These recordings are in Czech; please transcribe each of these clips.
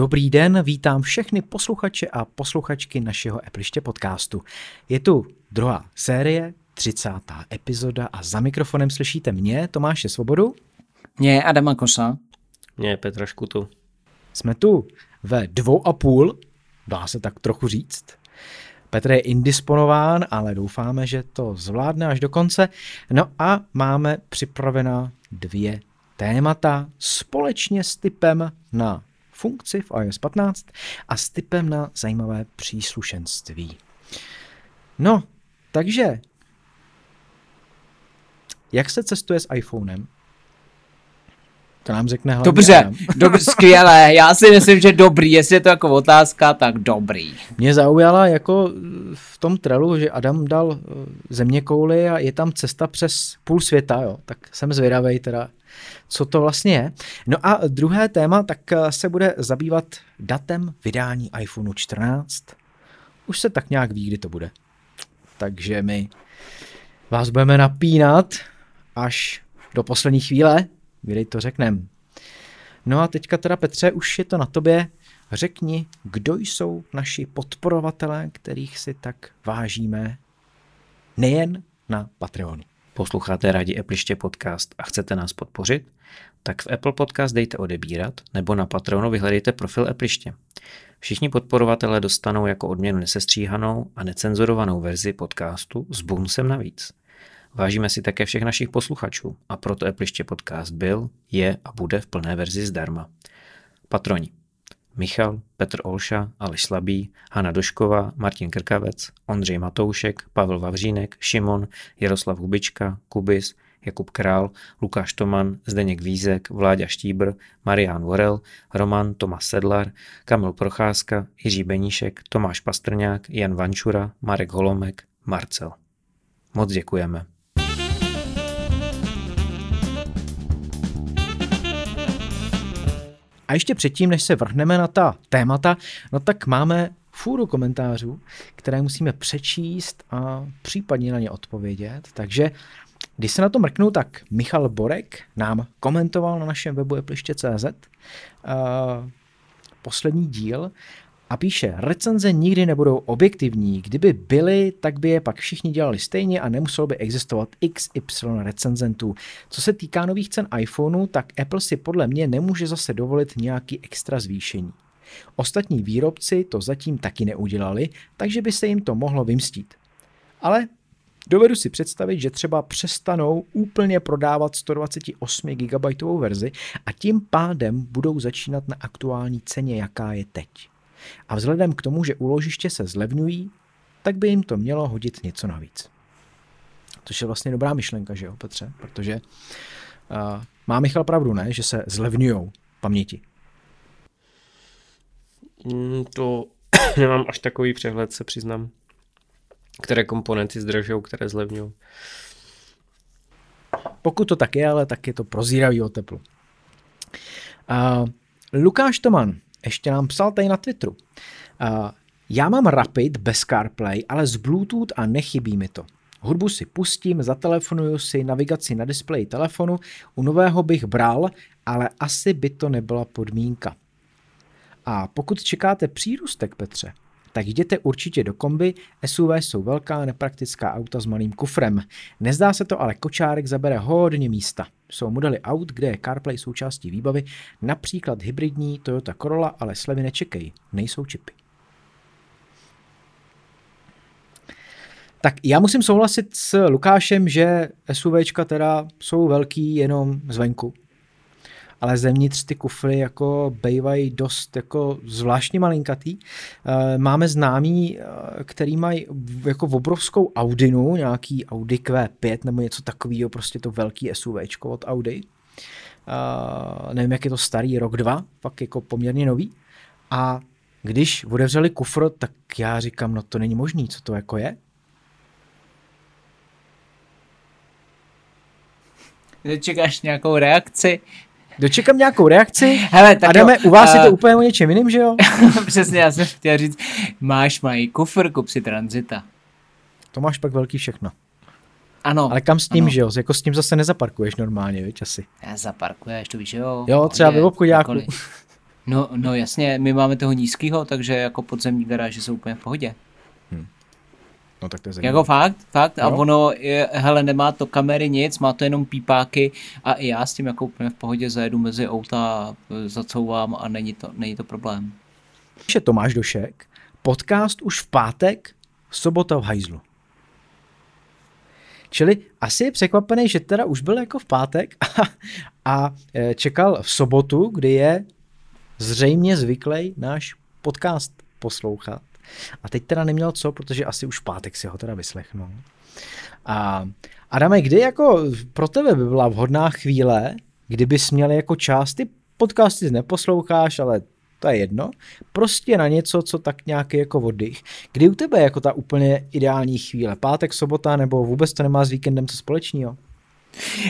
dobrý den, vítám všechny posluchače a posluchačky našeho Epliště podcastu. Je tu druhá série, 30. epizoda a za mikrofonem slyšíte mě, Tomáše Svobodu. Mě Adama Kosa. Mě Petra Škutu. Jsme tu ve dvou a půl, dá se tak trochu říct. Petr je indisponován, ale doufáme, že to zvládne až do konce. No a máme připravená dvě témata společně s typem na funkci v iOS 15 a s typem na zajímavé příslušenství. No, takže jak se cestuje s iPhonem? To nám řekne hlavně Dobře, dobře, skvělé. Já si myslím, že dobrý. Jestli je to jako otázka, tak dobrý. Mě zaujala jako v tom trelu, že Adam dal eh, země kouli a je tam cesta přes půl světa, jo. Tak jsem zvědavý teda, co to vlastně je. No a druhé téma, tak eh, se bude zabývat datem vydání iPhoneu 14. Už se tak nějak ví, kdy to bude. Takže my vás budeme napínat až do poslední chvíle, kdy to řekneme. No a teďka teda Petře, už je to na tobě. Řekni, kdo jsou naši podporovatelé, kterých si tak vážíme nejen na Patreonu. Posloucháte rádi Appliště podcast a chcete nás podpořit? Tak v Apple Podcast dejte odebírat nebo na Patreonu vyhledejte profil Appliště. Všichni podporovatelé dostanou jako odměnu nesestříhanou a necenzurovanou verzi podcastu s bonusem navíc. Vážíme si také všech našich posluchačů a proto Appliště podcast byl, je a bude v plné verzi zdarma. Patroni. Michal, Petr Olša, Aleš Slabý, Hana Došková, Martin Krkavec, Ondřej Matoušek, Pavel Vavřínek, Šimon, Jaroslav Hubička, Kubis, Jakub Král, Lukáš Toman, Zdeněk Vízek, Vláďa Štíbr, Marián Vorel, Roman Tomas Sedlar, Kamil Procházka, Jiří Beníšek, Tomáš Pastrňák, Jan Vančura, Marek Holomek, Marcel. Moc děkujeme. A ještě předtím, než se vrhneme na ta témata, no tak máme fůru komentářů, které musíme přečíst a případně na ně odpovědět. Takže když se na to mrknu, tak Michal Borek nám komentoval na našem webu epliště.cz uh, poslední díl a píše, recenze nikdy nebudou objektivní. Kdyby byly, tak by je pak všichni dělali stejně a nemuselo by existovat XY recenzentů. Co se týká nových cen iPhoneu, tak Apple si podle mě nemůže zase dovolit nějaký extra zvýšení. Ostatní výrobci to zatím taky neudělali, takže by se jim to mohlo vymstít. Ale Dovedu si představit, že třeba přestanou úplně prodávat 128 GB verzi a tím pádem budou začínat na aktuální ceně, jaká je teď. A vzhledem k tomu, že úložiště se zlevňují, tak by jim to mělo hodit něco navíc. Což je vlastně dobrá myšlenka, že jo, Petře? Protože uh, má Michal pravdu, ne? Že se zlevňují paměti. Mm, to nemám až takový přehled, se přiznám. Které komponenty zdražují, které zlevňují. Pokud to tak je, ale tak je to prozíravý o teplu. Uh, Lukáš Toman ještě nám psal tady na Twitteru. Uh, já mám Rapid bez CarPlay, ale z Bluetooth a nechybí mi to. Hudbu si pustím, zatelefonuju si navigaci na displeji telefonu, u nového bych bral, ale asi by to nebyla podmínka. A pokud čekáte přírůstek, Petře, tak jděte určitě do kombi, SUV jsou velká nepraktická auta s malým kufrem. Nezdá se to, ale kočárek zabere hodně místa. Jsou modely aut, kde je CarPlay součástí výbavy, například hybridní Toyota Corolla, ale slevy nečekej, nejsou čipy. Tak já musím souhlasit s Lukášem, že SUVčka teda jsou velký jenom zvenku ale zevnitř ty kufry jako bývají dost jako zvláštně malinkatý. Eh, máme známí, eh, který mají jako obrovskou Audinu, nějaký Audi Q5 nebo něco takového, prostě to velký SUVčko od Audi. Uh, nevím, jak je to starý, rok, dva, pak jako poměrně nový. A když otevřeli kufr, tak já říkám, no to není možný, co to jako je? Čekáš nějakou reakci? Dočekám nějakou reakci. Hele, tak Adame, jo, u vás uh, je to úplně o něčem jiným, že jo? Přesně, já jsem chtěl říct, máš mají kufr, kup si tranzita. To máš pak velký všechno. Ano. Ale kam s tím, ano. že jo? Jako s tím zase nezaparkuješ normálně, víš, asi. Já zaparkuješ, to víš, jo. Jo, třeba ve obchodáku. No, no jasně, my máme toho nízkýho, takže jako podzemní garáže jsou úplně v pohodě. No tak to je zajímavé. Jako fakt, fakt. A Jo. ono, je, hele, nemá to kamery nic, má to jenom pípáky a i já s tím jako úplně v pohodě zajedu mezi auta, zacouvám a není to, není to problém. Píše Tomáš Došek, podcast už v pátek, sobota v hajzlu. Čili asi je překvapený, že teda už byl jako v pátek a, a e, čekal v sobotu, kdy je zřejmě zvyklý náš podcast poslouchat. A teď teda neměl co, protože asi už v pátek si ho teda vyslechnul. A Adame, kdy jako pro tebe by byla vhodná chvíle, kdybys měl jako část, ty podcasty neposloucháš, ale to je jedno, prostě na něco, co tak nějaký jako oddych. Kdy u tebe je jako ta úplně ideální chvíle? Pátek, sobota, nebo vůbec to nemá s víkendem co společného?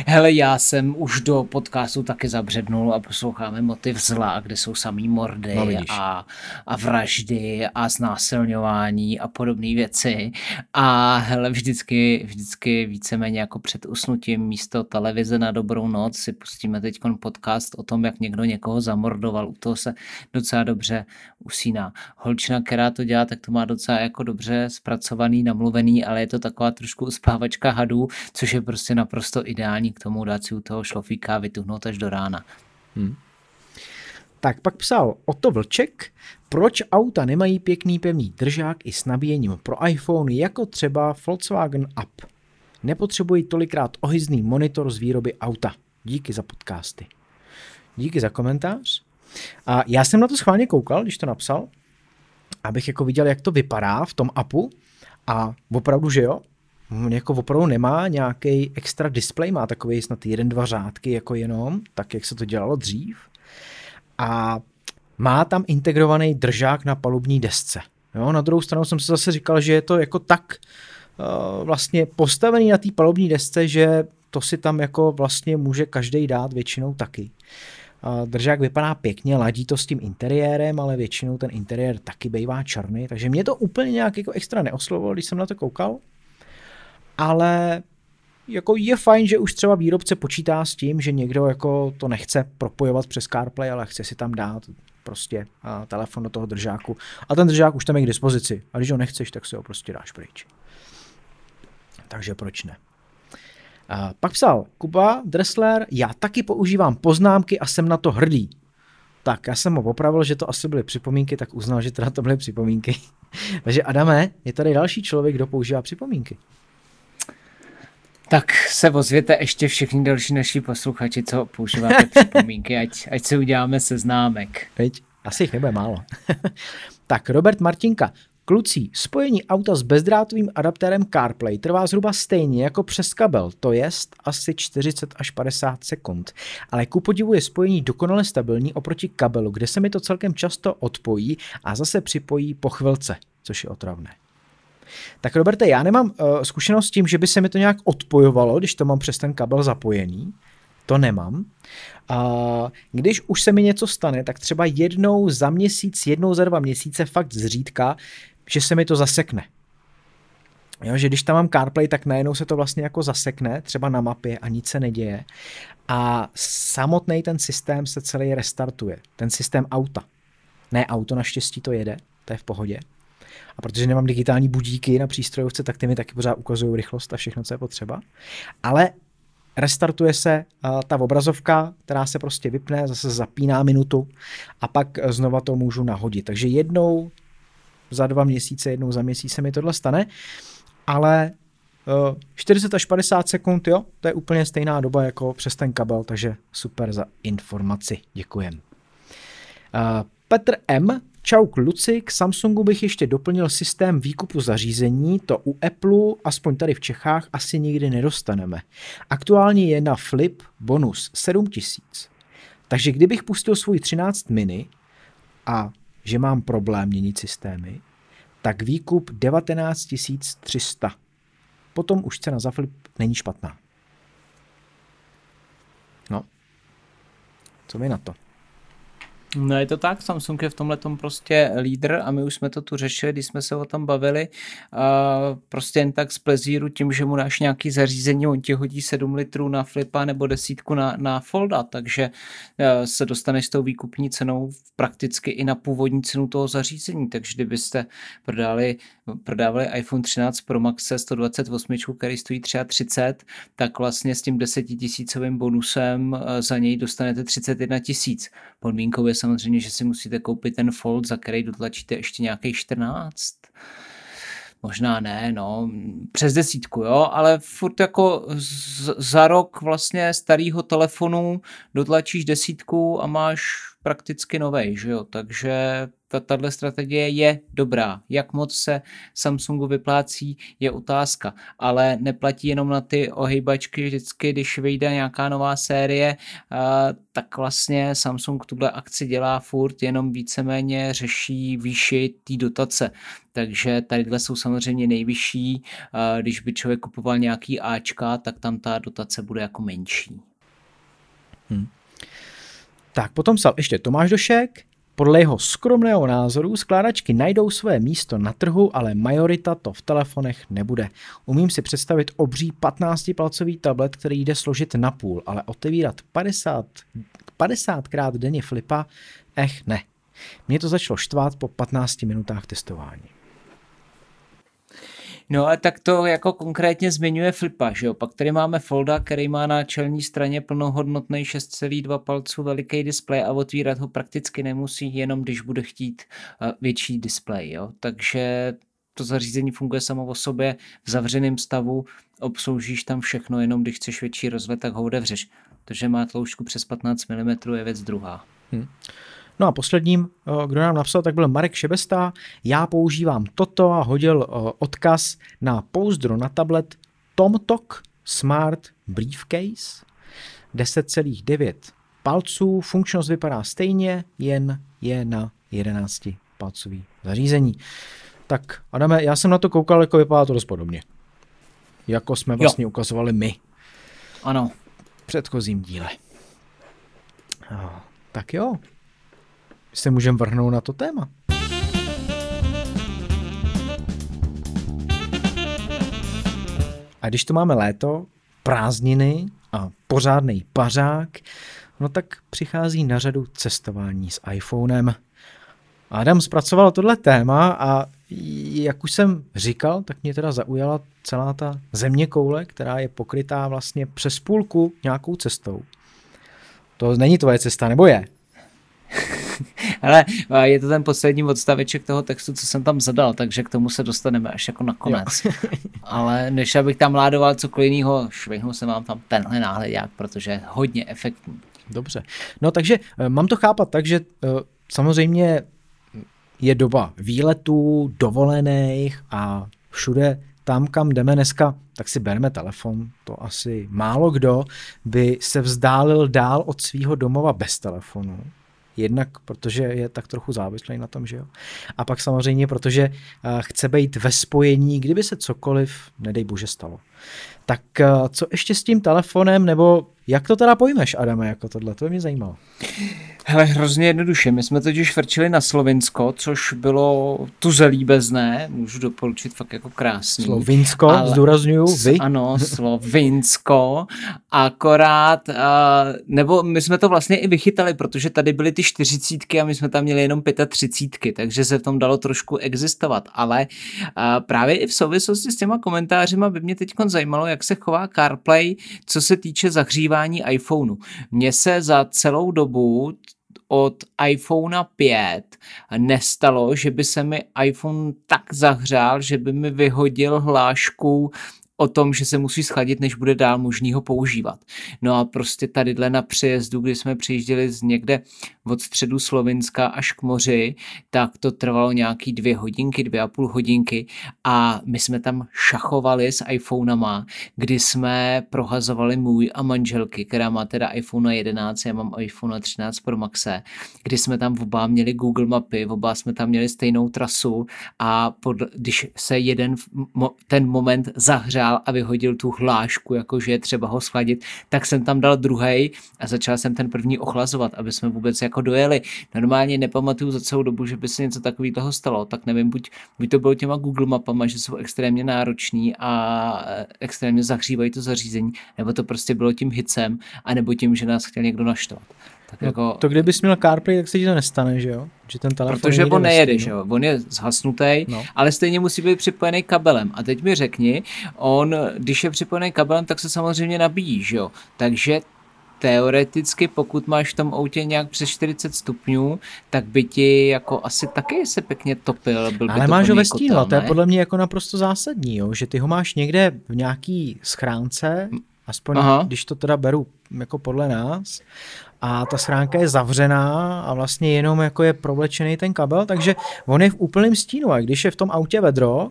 Hele, já jsem už do podcastu taky zabřednul a posloucháme Motiv zla, kde jsou samý mordy No, vidíš. a, a vraždy a znásilňování a podobné věci. A hele, vždycky, vždycky víceméně jako před usnutím místo televize na dobrou noc si pustíme teď podcast o tom, jak někdo někoho zamordoval. U toho se docela dobře usíná. Holčina, která to dělá, tak to má docela jako dobře zpracovaný, namluvený, ale je to taková trošku uspávačka hadů, což je prostě naprosto ideální k tomu dát si u toho šlofíka a vytuhnout až do rána. Tak pak psal Otto Vlček, proč auta nemají pěkný pevný držák i s nabíjením pro iPhone jako třeba Volkswagen Up. Nepotřebují tolikrát ohyzný monitor z výroby auta. Díky za podcasty. Díky za komentář. A já jsem na to schválně koukal, když to napsal, abych jako viděl, jak to vypadá v tom appu a opravdu, že jo, On jako opravdu nemá nějaký extra display, má takový snad jeden, dva řádky jako jenom, tak jak se to dělalo dřív a má tam integrovaný držák na palubní desce. Jo, na druhou stranu jsem si zase říkal, že je to jako tak uh, vlastně postavený na té palubní desce, že to si tam jako vlastně může každý dát většinou taky. Držák vypadá pěkně, ladí to s tím interiérem, ale většinou ten interiér taky bývá černý, takže mě to úplně nějak jako extra neoslovilo, když jsem na to koukal. Ale jako je fajn, že už třeba výrobce počítá s tím, že někdo jako to nechce propojovat přes CarPlay, ale chce si tam dát prostě a, telefon do toho držáku. A ten držák už tam je k dispozici. A když ho nechceš, tak si ho prostě dáš pryč. Takže proč ne? A pak psal Kuba Dressler, já taky používám poznámky a jsem na to hrdý. Tak, já jsem ho opravil, že to asi byly připomínky, tak uznal, že teda to byly připomínky. Takže Adame, je tady další člověk, kdo používá připomínky. Tak se ozvěte ještě všichni další naši posluchači, co používáte připomínky, ať, ať si uděláme seznámek. Veď? Asi jich nebude málo. tak, Robert Martinka. Kluci, spojení auta s bezdrátovým adaptérem CarPlay trvá zhruba stejně jako přes kabel, to jest asi 40 až 50 sekund. Ale ku podivu je spojení dokonale stabilní oproti kabelu, kde se mi to celkem často odpojí a zase připojí po chvilce, což je otravné. Tak Roberte, já nemám uh, zkušenost s tím, že by se mi to nějak odpojovalo, když to mám přes ten kabel zapojený. To nemám. A když už se mi něco stane, tak třeba jednou za měsíc, jednou za dva měsíce fakt zřídka, že se mi to zasekne. Jo, že když tam mám CarPlay, tak najednou se to vlastně jako zasekne, třeba na mapě a nic se neděje. A samotný ten systém se celý restartuje. Ten systém auta. Ne auto, naštěstí to jede, to je v pohodě. A protože nemám digitální budíky na přístrojovce, tak ty mi taky pořád ukazují rychlost a všechno, co je potřeba. Ale restartuje se uh, ta obrazovka, která se prostě vypne, zase zapíná minutu a pak uh, znova to můžu nahodit. Takže jednou za dva měsíce, jednou za měsíc se mi tohle stane, ale uh, 40 až 50 sekund, jo, to je úplně stejná doba jako přes ten kabel, takže super za informaci, děkujem. Petr M. Čau kluci, k Samsungu bych ještě doplnil systém výkupu zařízení, to u Apple, aspoň tady v Čechách, asi nikdy nedostaneme. Aktuálně je na Flip bonus 7000. Takže kdybych pustil svůj 13 mini a že mám problém měnit systémy, tak výkup 19 300. Potom už cena za Flip není špatná. No. Co mi na to? No je to tak, Samsung je v tomhle prostě lídr a my už jsme to tu řešili, když jsme se o tom bavili. A prostě jen tak z plezíru tím, že mu dáš nějaký zařízení, on ti hodí 7 litrů na flipa nebo desítku na, na folda, takže e, se dostaneš s tou výkupní cenou prakticky i na původní cenu toho zařízení. Takže kdybyste prodali, prodávali iPhone 13 Pro Max 128, který stojí 33, tak vlastně s tím 10 tisícovým bonusem e, za něj dostanete 31 tisíc. Podmínkou je samozřejmě, že si musíte koupit ten Fold, za který dotlačíte ještě nějaký 14. Možná ne, no, přes desítku, jo, ale furt jako z, za rok vlastně starého telefonu dotlačíš desítku a máš prakticky novej, že jo, takže tahle strategie je dobrá. Jak moc se Samsungu vyplácí, je otázka. Ale neplatí jenom na ty ohejbačky vždycky, když vyjde nějaká nová série, tak vlastně Samsung tuhle akci dělá furt, jenom víceméně řeší výši té dotace. Takže tadyhle jsou samozřejmě nejvyšší. Když by člověk kupoval nějaký Ačka, tak tam ta dotace bude jako menší. Hmm. Tak potom psal ještě Tomáš Došek, podle jeho skromného názoru skládačky najdou své místo na trhu, ale majorita to v telefonech nebude. Umím si představit obří 15-palcový tablet, který jde složit na půl, ale otevírat 50, 50 krát denně flipa, ech ne. Mě to začalo štvát po 15 minutách testování. No a tak to jako konkrétně zmiňuje Flipa, že jo? Pak tady máme Folda, který má na čelní straně plnohodnotný 6,2 palců veliký displej a otvírat ho prakticky nemusí, jenom když bude chtít eh, větší displej, jo? Takže to zařízení funguje samo o sobě v zavřeném stavu, obsloužíš tam všechno, jenom když chceš větší rozhled, tak ho otevřeš. Protože má tloušťku přes 15 mm je věc druhá. Hmm. No a posledním, eh, kdo nám napsal, tak byl Marek Šebesta. Já používám toto a hodil eh, odkaz na pouzdro na tablet TomTok Smart Briefcase 10,9 palců. Funkčnost vypadá stejně, jen je na 11 palcový zařízení. Tak Adame, já jsem na to koukal, jako vypadá to dost podobně. Jako jsme vlastně jo. ukazovali my. Ano. V předchozím díle. Tak jo, se můžeme vrhnout na to téma. A když tu máme léto, prázdniny a pořádný pařák, no tak přichází na řadu cestování s iPhonem. Adam zpracoval tohle téma a jak už jsem říkal, tak mě teda zaujala celá ta země koule, která je pokrytá vlastně přes půlku nějakou cestou. To není tvoje cesta, nebo je? Ale je to ten poslední odstaveček toho textu, co jsem tam zadal, takže k tomu se dostaneme až jako nakonec. Ale než abych tam ládoval cokoliv jiného, švihnu se vám tam tenhle náhledák, protože je hodně efektní. Dobře. No takže eh, mám to chápat tak, že eh, samozřejmě je doba výletů, dovolených a všude tam, kam jdeme dneska, tak si bereme telefon. To asi málo kdo by se vzdálil dál od svého domova bez telefonu. Jednak protože je tak trochu závislý na tom, že jo. A pak samozřejmě, protože eh, chce být ve spojení, kdyby se cokoliv, nedej bože, stalo. Tak eh, co ještě s tím telefonem, nebo jak to teda pojmeš, Adame, jako tohle? To by mě zajímalo. Hele, hrozně jednoduše. My jsme totiž vrčili na Slovinsko, což bylo tu zelíbezné, můžu doporučit fakt jako krásný. Slovinsko, ale, zdůraznuju, vy? Ano, Slovinsko, akorát, uh, nebo my jsme to vlastně i vychytali, protože tady byly ty čtyřicítky a my jsme tam měli jenom pětatřicítky, takže se v tom dalo trošku existovat, ale uh, právě i v souvislosti s těma komentářima by mě teď zajímalo, jak se chová CarPlay, co se týče zahřívání iPhoneu. Mně se za celou dobu od iPhone 5 nestalo, že by se mi iPhone tak zahřál, že by mi vyhodil hlášku o tom, že se musí schladit, než bude dál možný ho používat. No a prostě tadyhle na přejezdu, kdy jsme přijížděli z někde od středu Slovinska až k moři, tak to trvalo nějaký dvě hodinky, dvě a půl hodinky a my jsme tam šachovali s iPhonama, kdy jsme prohazovali můj a manželky, která má teda iPhone 11, já mám iPhone 13 Pro Maxe, kdy jsme tam oba měli Google mapy, oba jsme tam měli stejnou trasu a pod, když se jeden ten moment zahřál, nasral a vyhodil tu hlášku, jakože je třeba ho schladit, tak jsem tam dal druhý a začal jsem ten první ochlazovat, aby jsme vůbec jako dojeli. Normálně nepamatuju za celou dobu, že by se něco takového stalo, tak nevím, buď, buď to bylo těma Google mapama, že jsou extrémně nároční a eh, extrémně zahřívají to zařízení, nebo to prostě bylo tím hicem, anebo tím, že nás chtěl někdo naštvat. Tak no, jako, to kdybys měl CarPlay, tak se ti to nestane, že jo? Že ten telefon Protože on nejede, že jo? On je zhasnutý, no. ale stejně musí být připojený kabelem. A teď mi řekni, on, když je připojený kabelem, tak se samozřejmě nabíjí, že jo? Takže teoreticky, pokud máš v tom autě nějak přes 40 stupňů, tak by ti jako asi taky se pěkně topil. Byl Ale by máš ho ve stínu, to je podle mě jako naprosto zásadní, jo? že ty ho máš někde v nějaký schránce, aspoň Aha. když to teda beru jako podle nás, a ta schránka je zavřená a vlastně jenom jako je provlečený ten kabel, takže on je v úplném stínu a když je v tom autě vedro,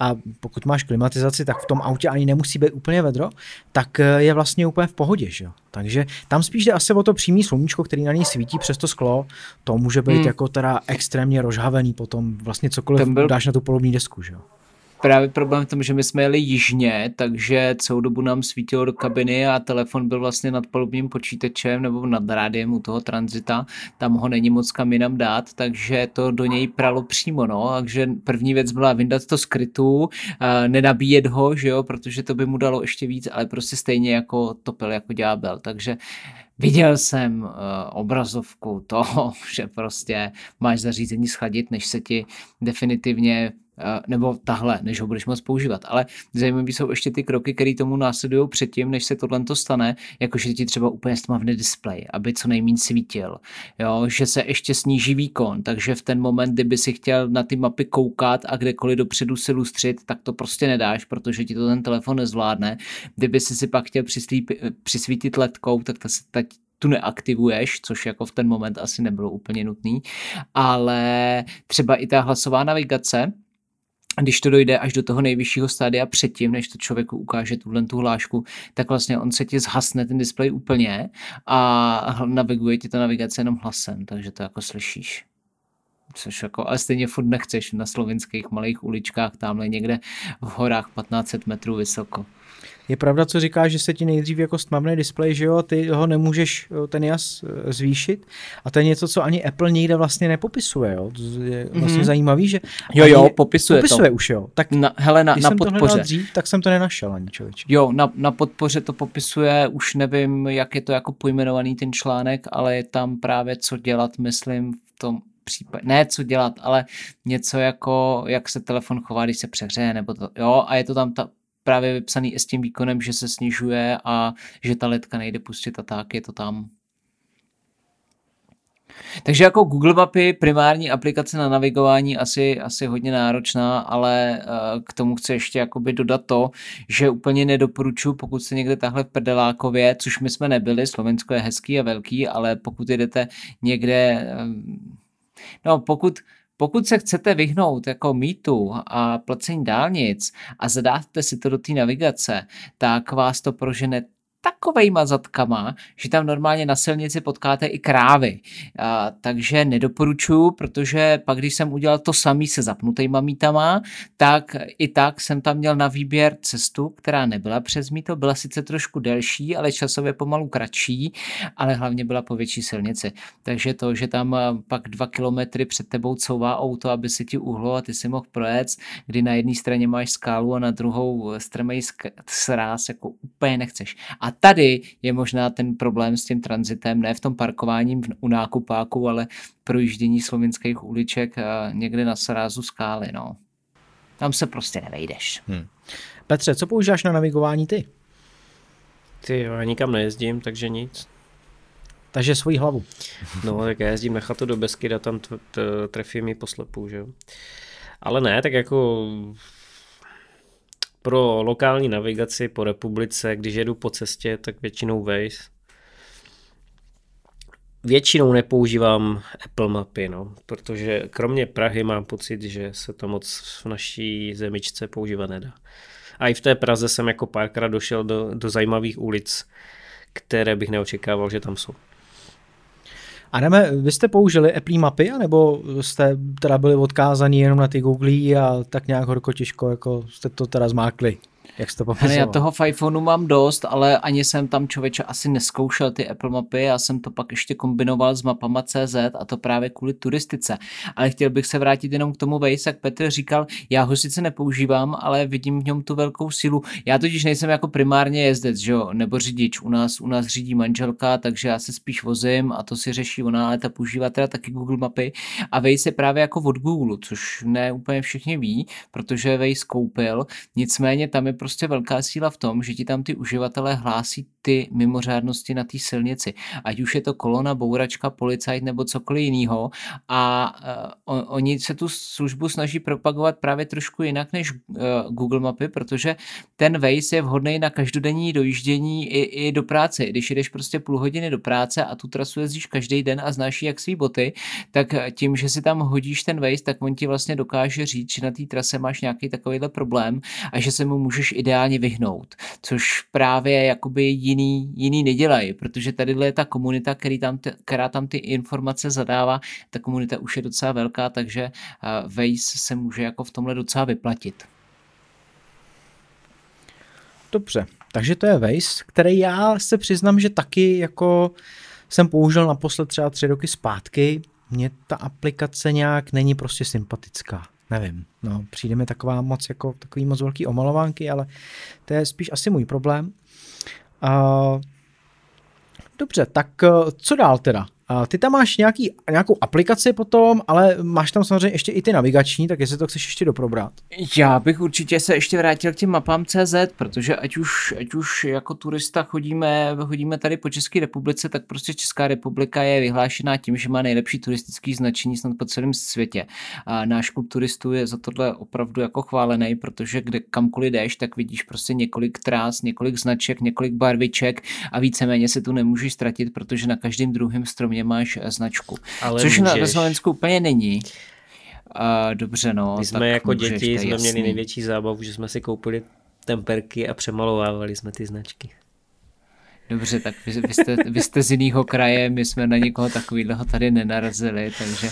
a pokud máš klimatizaci, tak v tom autě ani nemusí být úplně vedro, tak eh, je vlastně úplně v pohodě. Že? Takže tam spíš jde asi o to přímý sluníčko, který na něj svítí přes to sklo. To může být hmm. jako teda extrémně rozhavený potom vlastně cokoliv byl... dáš na tu polubní desku. Že? Právě problém v tom, že my jsme jeli jižně, takže celou dobu nám svítilo do kabiny a telefon byl vlastně nad palubním počítačem nebo nad rádiem u toho tranzita. Tam ho není moc kam jinam dát, takže to do něj pralo přímo. No. Takže první věc byla vyndat to skrytu, nenabíjet ho, že jo, protože to by mu dalo ještě víc, ale prostě stejně jako topil jako ďábel. Takže Viděl jsem uh, obrazovku toho, že prostě máš zařízení schladit, než se ti definitivně nebo tahle, než ho budeš moc používat. Ale zajímavé jsou ještě ty kroky, které tomu následují předtím, než se tohle to stane, jakože ti třeba úplně stmavne displej, aby co nejméně svítil, jo, že se ještě sníží výkon, takže v ten moment, kdyby si chtěl na ty mapy koukat a kdekoliv dopředu se lustřit, tak to prostě nedáš, protože ti to ten telefon nezvládne. Kdyby si si pak chtěl přisvítit letkou, tak ta, ta, tu neaktivuješ, což jako v ten moment asi nebylo úplně nutný, ale třeba i ta hlasová navigace, když to dojde až do toho nejvyššího stádia předtím, než to člověku ukáže tuhle tu hlášku, tak vlastně on se ti zhasne ten displej úplně a naviguje ti ta navigace jenom hlasem, takže to jako slyšíš. Což jako, ale stejně furt nechceš na slovenských malých uličkách, tamhle někde v horách 1500 metrů vysoko. Je pravda, co říká, že se ti nejdřív jako stmavný displej, že jo, ty ho nemůžeš ten jas eh, zvýšit a to je něco, co ani Apple nikde vlastně nepopisuje, jo. To je vlastně mm-hmm. zajímavý, že jo, jo, popisuje, popisuje to. už, jo. Tak na, hele, na, Když na jsem podpoře. to dřív, tak jsem to nenašel ani člověče. Jo, na, na podpoře to popisuje, už nevím, jak je to jako pojmenovaný ten článek, ale je tam právě co dělat, myslím, v tom případ, ne co dělat, ale něco jako, jak se telefon chová, když se přehřeje, nebo to, jo, a je to tam ta právě vypsaný i s tím výkonem, že se snižuje a že ta letka nejde pustit a tak, je to tam. Takže jako Google Mapy, primární aplikace na navigování, asi, asi hodně náročná, ale uh, k tomu chci ještě jakoby dodat to, že úplně nedoporučuji, pokud jste někde tahle v Prdelákově, což my jsme nebyli, Slovensko je hezký a velký, ale pokud jdete někde, um, no pokud pokud se chcete vyhnout jako mýtu a placení dálnic a zadáte si to do té navigace, tak vás to prožene takovejma zadkama, že tam normálně na silnici potkáte i krávy. A, takže nedoporučuju, protože pak, když jsem udělal to samý se zapnutýma mítama, tak i tak jsem tam měl na výběr cestu, která nebyla přes míto, byla sice trošku delší, ale časově pomalu kratší, ale hlavně byla po větší silnici. Takže to, že tam pak dva kilometry před tebou couvá auto, aby si ti uhlo a ty si mohl projet, kdy na jedné straně máš skálu a na druhou strmej sráz, jako úplně nechceš. A tady je možná ten problém s tím transitem, ne v tom parkování u nákupáku, ale projíždění slovinských uliček někde na srázu skály. No. Tam se prostě nevejdeš. Hmm. Petře, co používáš na navigování ty? Ty jo, já nikam nejezdím, takže nic. Takže svoji hlavu. No, tak já jezdím na chatu do Beskyda, tam trefí mi poslepu, že jo. Ale ne, tak jako pro lokální navigaci po republice, když jedu po cestě, tak většinou Waze. Většinou nepoužívám Apple mapy, no, protože kromě Prahy mám pocit, že se to moc v naší zemičce používat nedá. A i v té Praze jsem jako párkrát došel do, do zajímavých ulic, které bych neočekával, že tam jsou. Adame, vy jste použili Apple mapy, nebo jste teda byli odkázaní jenom na ty Google a tak nějak horko těžko, jako jste to teda zmákli? Jak jsi to Hele, popisoval? já toho iPhoneu mám dost, ale ani jsem tam člověče asi neskoušel ty Apple mapy, já jsem to pak ještě kombinoval s mapama CZ a to právě kvůli turistice. Ale chtěl bych se vrátit jenom k tomu Waze, jak Petr říkal, já ho sice nepoužívám, ale vidím v něm tu velkou sílu. Já totiž nejsem jako primárně jezdec, že jo, nebo řidič. U nás, u nás řídí manželka, takže já se spíš vozím a to si řeší ona, ale ta používá teda taky Google mapy a Waze je právě jako od Google, což ne úplně všichni ví, protože Waze koupil, nicméně tam je prostě velká síla v tom, že ti tam ty uživatelé hlásí ty mimořádnosti na té silnici. Ať už je to kolona, bouračka, policajt nebo cokoliv jiného. A uh, oni se tu službu snaží propagovat právě trošku jinak než uh, Google mapy, protože ten Waze je vhodný na každodenní dojíždění i, i do práce. Když jdeš prostě půl hodiny do práce a tu trasu jezdíš každý den a znáš jak svý boty, tak tím, že si tam hodíš ten Waze, tak on ti vlastně dokáže říct, že na té trase máš nějaký takovýhle problém a že se mu můžeš ideálně vyhnout, což právě jakoby jiný, jiný nedělají, protože tady je ta komunita, který tam která tam ty informace zadává, ta komunita už je docela velká, takže uh, Waze se může jako v tomhle docela vyplatit. Dobře, takže to je Waze, který já se přiznám, že taky jako jsem použil naposled třeba tři roky zpátky. Mně ta aplikace nějak není prostě sympatická. Nevím, no, přijde mi taková moc jako takový moc velký omalovánky, ale to je spíš asi můj problém. Uh, dobře, tak uh, co dál teda? Ty tam máš nějaký, nějakou aplikaci potom, ale máš tam samozřejmě ještě i ty navigační, tak jestli to chceš ještě doprobrat. Já bych určitě se ještě vrátil k těm mapám CZ, protože ať už, ať už jako turista chodíme, chodíme tady po České republice, tak prostě Česká republika je vyhlášená tím, že má nejlepší turistický značení snad po celém světě. A náš klub turistů je za tohle opravdu jako chválený, protože kde kamkoliv jdeš, tak vidíš prostě několik trás, několik značek, několik barviček a víceméně se tu nemůžeš ztratit, protože na každém druhém stromě máš značku. Ale Což na, můžeš. na Slovensku úplně není. Uh, dobře, no. My jsme jako můžeš, děti jsme měli jasný. největší zábavu, že jsme si koupili temperky a přemalovávali jsme ty značky. Dobře, tak vy, vy, jste, vy jste z jiného kraje, my jsme na nikoho takového tady nenarazili, takže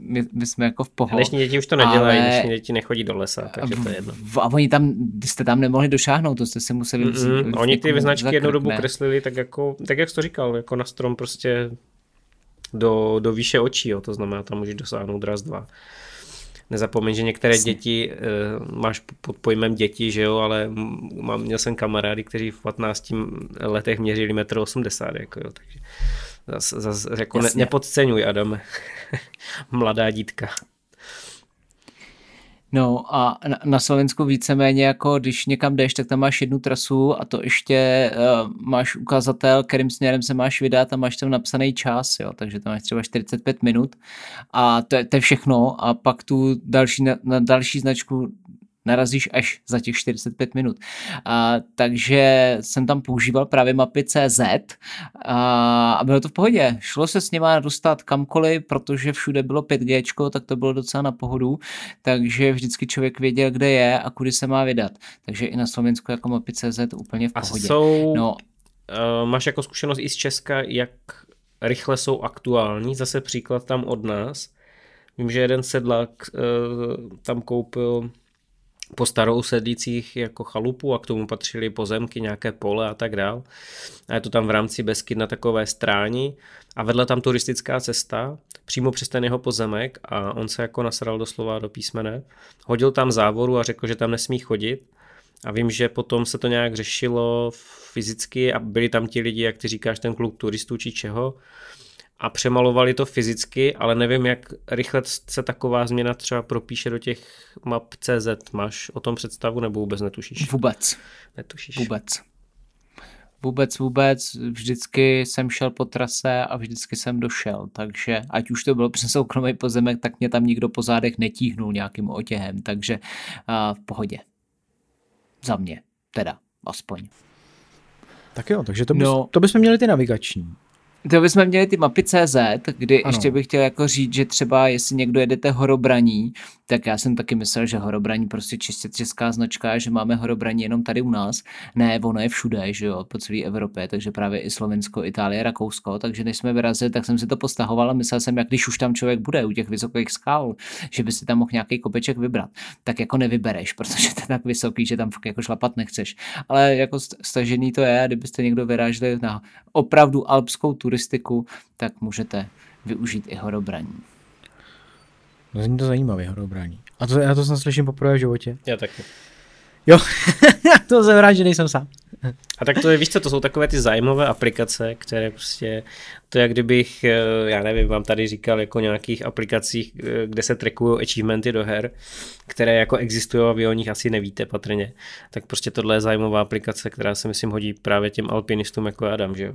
my, my jsme jako v A pohodě. dnešní děti už to nedělají, Ale- dnešní děti nechodí do lesa, takže to je jedno. A oni tam, jste tam nemohli došáhnout, to jste se museli vzít Oni ty značky jednu dobu kreslili tak jako, tak jak jsi to říkal, jako na strom prostě do, do výše očí, jo, to znamená, tam můžeš dosáhnout raz, dva. Nezapomeň, že některé Jasně. děti, e, máš pod pojmem děti, že jo, ale mám, měl jsem kamarády, kteří v 15 letech měřili 1,80 m, jako jo, takže zas, zas, jako ne, nepodceňuj, Adam, mladá dítka. No a na, Slovensku víceméně jako když někam jdeš, tak tam máš jednu trasu a to ještě uh, máš ukazatel, kterým směrem se máš vydat a máš tam napsaný čas, jo, takže tam máš třeba 45 minut. A to je, to je všechno a pak tu další, na, na další značku narazíš až za těch 45 minut. A, takže jsem tam používal právě mapy CZ a, a bylo to v pohodě. Šlo se s nima dostat kamkoliv, protože všude bylo 5G, tak to bylo docela na pohodu, takže vždycky člověk věděl, kde je a kudy se má vydat. Takže i na Slovensku jako mapy CZ úplně v A pohodě. jsou, No, uh, máš jako zkušenost i z Česka, jak rychle jsou aktuální, zase příklad tam od nás. Vím, že jeden sedlák uh, tam koupil po starou sedících jako chalupu a k tomu patřily pozemky, nějaké pole a tak dál. A je to tam v rámci Beskyd na takové stráni a vedle tam turistická cesta, přímo přes ten jeho pozemek a on se jako nasral doslova do písmene. Hodil tam závoru a řekl, že tam nesmí chodit. A vím, že potom se to nějak řešilo fyzicky a byli tam ti lidi, jak ty říkáš, ten klub turistů či čeho a přemalovali to fyzicky, ale nevím, jak rychle se taková změna třeba propíše do těch map CZ. Máš o tom představu nebo vůbec netušíš? vůbec. Netušíš. Vůbec. Vůbec, vůbec, vždycky jsem šel po trase a vždycky jsem došel, takže ať už to bylo přes soukromý pozemek, tak mě tam nikdo po zádech netíhnul nějakým otěhem, takže a, v pohodě. Za mě, teda, aspoň. Tak jo, takže to, bys, No. to bychom měli ty navigační. To bychom měli ty mapy CZ, kdy Ano. ještě bych chtěl jako říct, že třeba jestli někdo jedete horobraní, tak já jsem taky myslel, že horobraní prostě čistě česká značka, že máme horobraní jenom tady u nás. Ne, ono je všude, že jo, po celé Evropě, takže právě i Slovensko, Itálie, Rakousko, takže než jsme vyrazili, tak jsem si to postahoval a myslel jsem, jak když už tam člověk bude u těch vysokých skal, že by si tam mohl nějaký kopeček vybrat, tak jako nevybereš, protože to je tak vysoký, že tam fakt jako šlapat nechceš. Ale jako st- stažený to je, kdybyste někdo vyráželi na opravdu alpskou turistiku, tak můžete využít i horobraní. No, zní to zajímavě, horobrání. A to, já to snad slyším poprvé v životě. Já taky. Jo, to jsem rád, že nejsem sám. A tak to je, víš co, to jsou takové ty zájmové aplikace, které prostě, to je jak kdybych, eh, já nevím, vám tady říkal jako nějakých aplikacích, eh, kde se trackují achievementy do her, které jako existují a vy o nich asi nevíte patrně. Tak prostě tohle je zájmová aplikace, která se myslím hodí právě těm alpinistům jako Adam, že jo?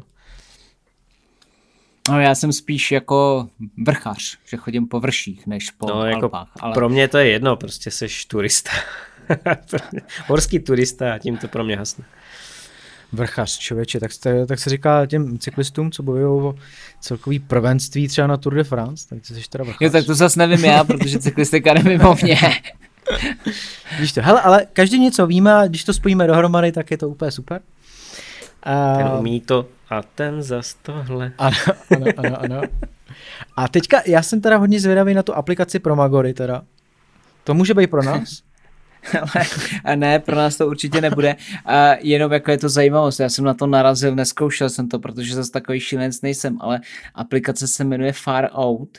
No, já jsem spíš jako vrchař, že chodím po vrších, než po No, jako Alpách. Ale... pro mě to je jedno, prostě seš turista. Horský turista a tím to pro mě hasne. Vrchař, člověče, tak, se- tak se říká těm cyklistům, co bojují o celkový prvenství třeba na Tour de France, tak ty jsi teda vrchař. Jo, tak to zase nevím já, protože cyklistika nemimo mě. Víš to, hele, ale každý něco víme a když to spojíme dohromady, tak je to úplně super. Ten A, umí to a ten zas tohle. ano, ano, ano, ano. A teďka, já jsem teda hodně zvědavý na tu aplikaci pro Magory teda. To může být pro nás? Ale a ne, pro nás to určitě nebude. A jenom jako je to zajímavost, já jsem na to narazil, neskoušel jsem to, protože zase takový šílenc nejsem, ale aplikace se jmenuje Far Out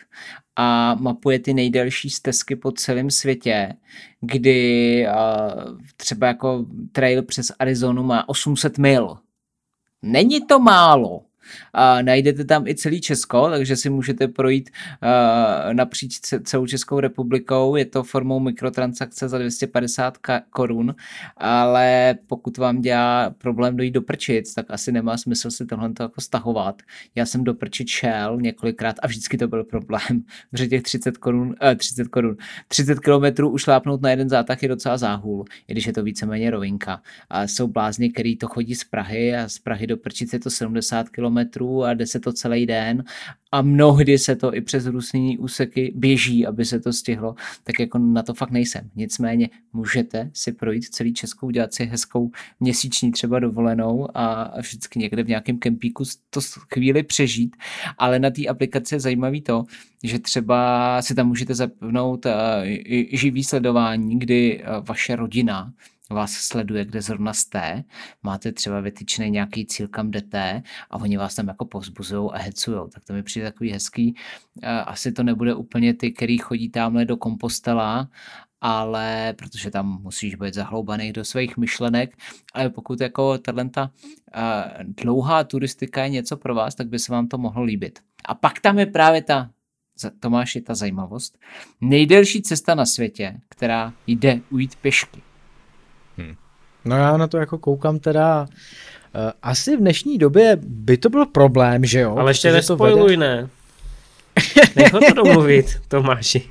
a mapuje ty nejdelší stezky po celém světě, kdy třeba jako trail přes Arizonu má 800 mil. Není to málo. A najdete tam i celý Česko, takže si můžete projít napříč ce- celou Českou republikou. Je to formou mikrotransakce za 250 ka- korun, ale pokud vám dělá problém dojít do Prčic, tak asi nemá smysl si tohle jako stahovat. Já jsem do Prčic šel několikrát a vždycky to byl problém, protože těch 30 korun, eh, 30 korun, 30 kilometrů ušlápnout na jeden zátah je docela záhůl, i když je to víceméně rovinka. A jsou blázni, který to chodí z Prahy a z Prahy do Prčic je to 70 kilometrů a jde se to celý den. A mnohdy se to i přes různý úseky běží, aby se to stihlo, tak jako na to fakt nejsem. Nicméně můžete si projít celý Českou, dělat si hezkou měsíční třeba dovolenou a vždycky někde v nějakém kempíku to chvíli přežít, ale na té aplikaci je zajímavý to, že třeba si tam můžete zapnout i- živý sledování, kdy uh, vaše rodina vás sleduje, kde zrovna jste, máte třeba vytyčený nějaký cíl, kam jdete a oni vás tam jako povzbuzují a hecujou. Tak to mi přijde takový hezký. Eh, Asi to nebude úplně ty, který chodí tamhle do kompostela, ale protože tam musíš být zahloubaný do svých myšlenek, ale pokud jako tato dlouhá turistika je něco pro vás, tak by se vám to mohlo líbit. A pak tam je právě ta, Tomáš, je ta zajímavost, nejdelší cesta na světě, která jde ujít pěšky. No já na to jako koukám teda, eh, asi v dnešní době by to byl problém, že jo? Ale ještě nespojluj, ne? Nech ho to domluvit, Tomáši.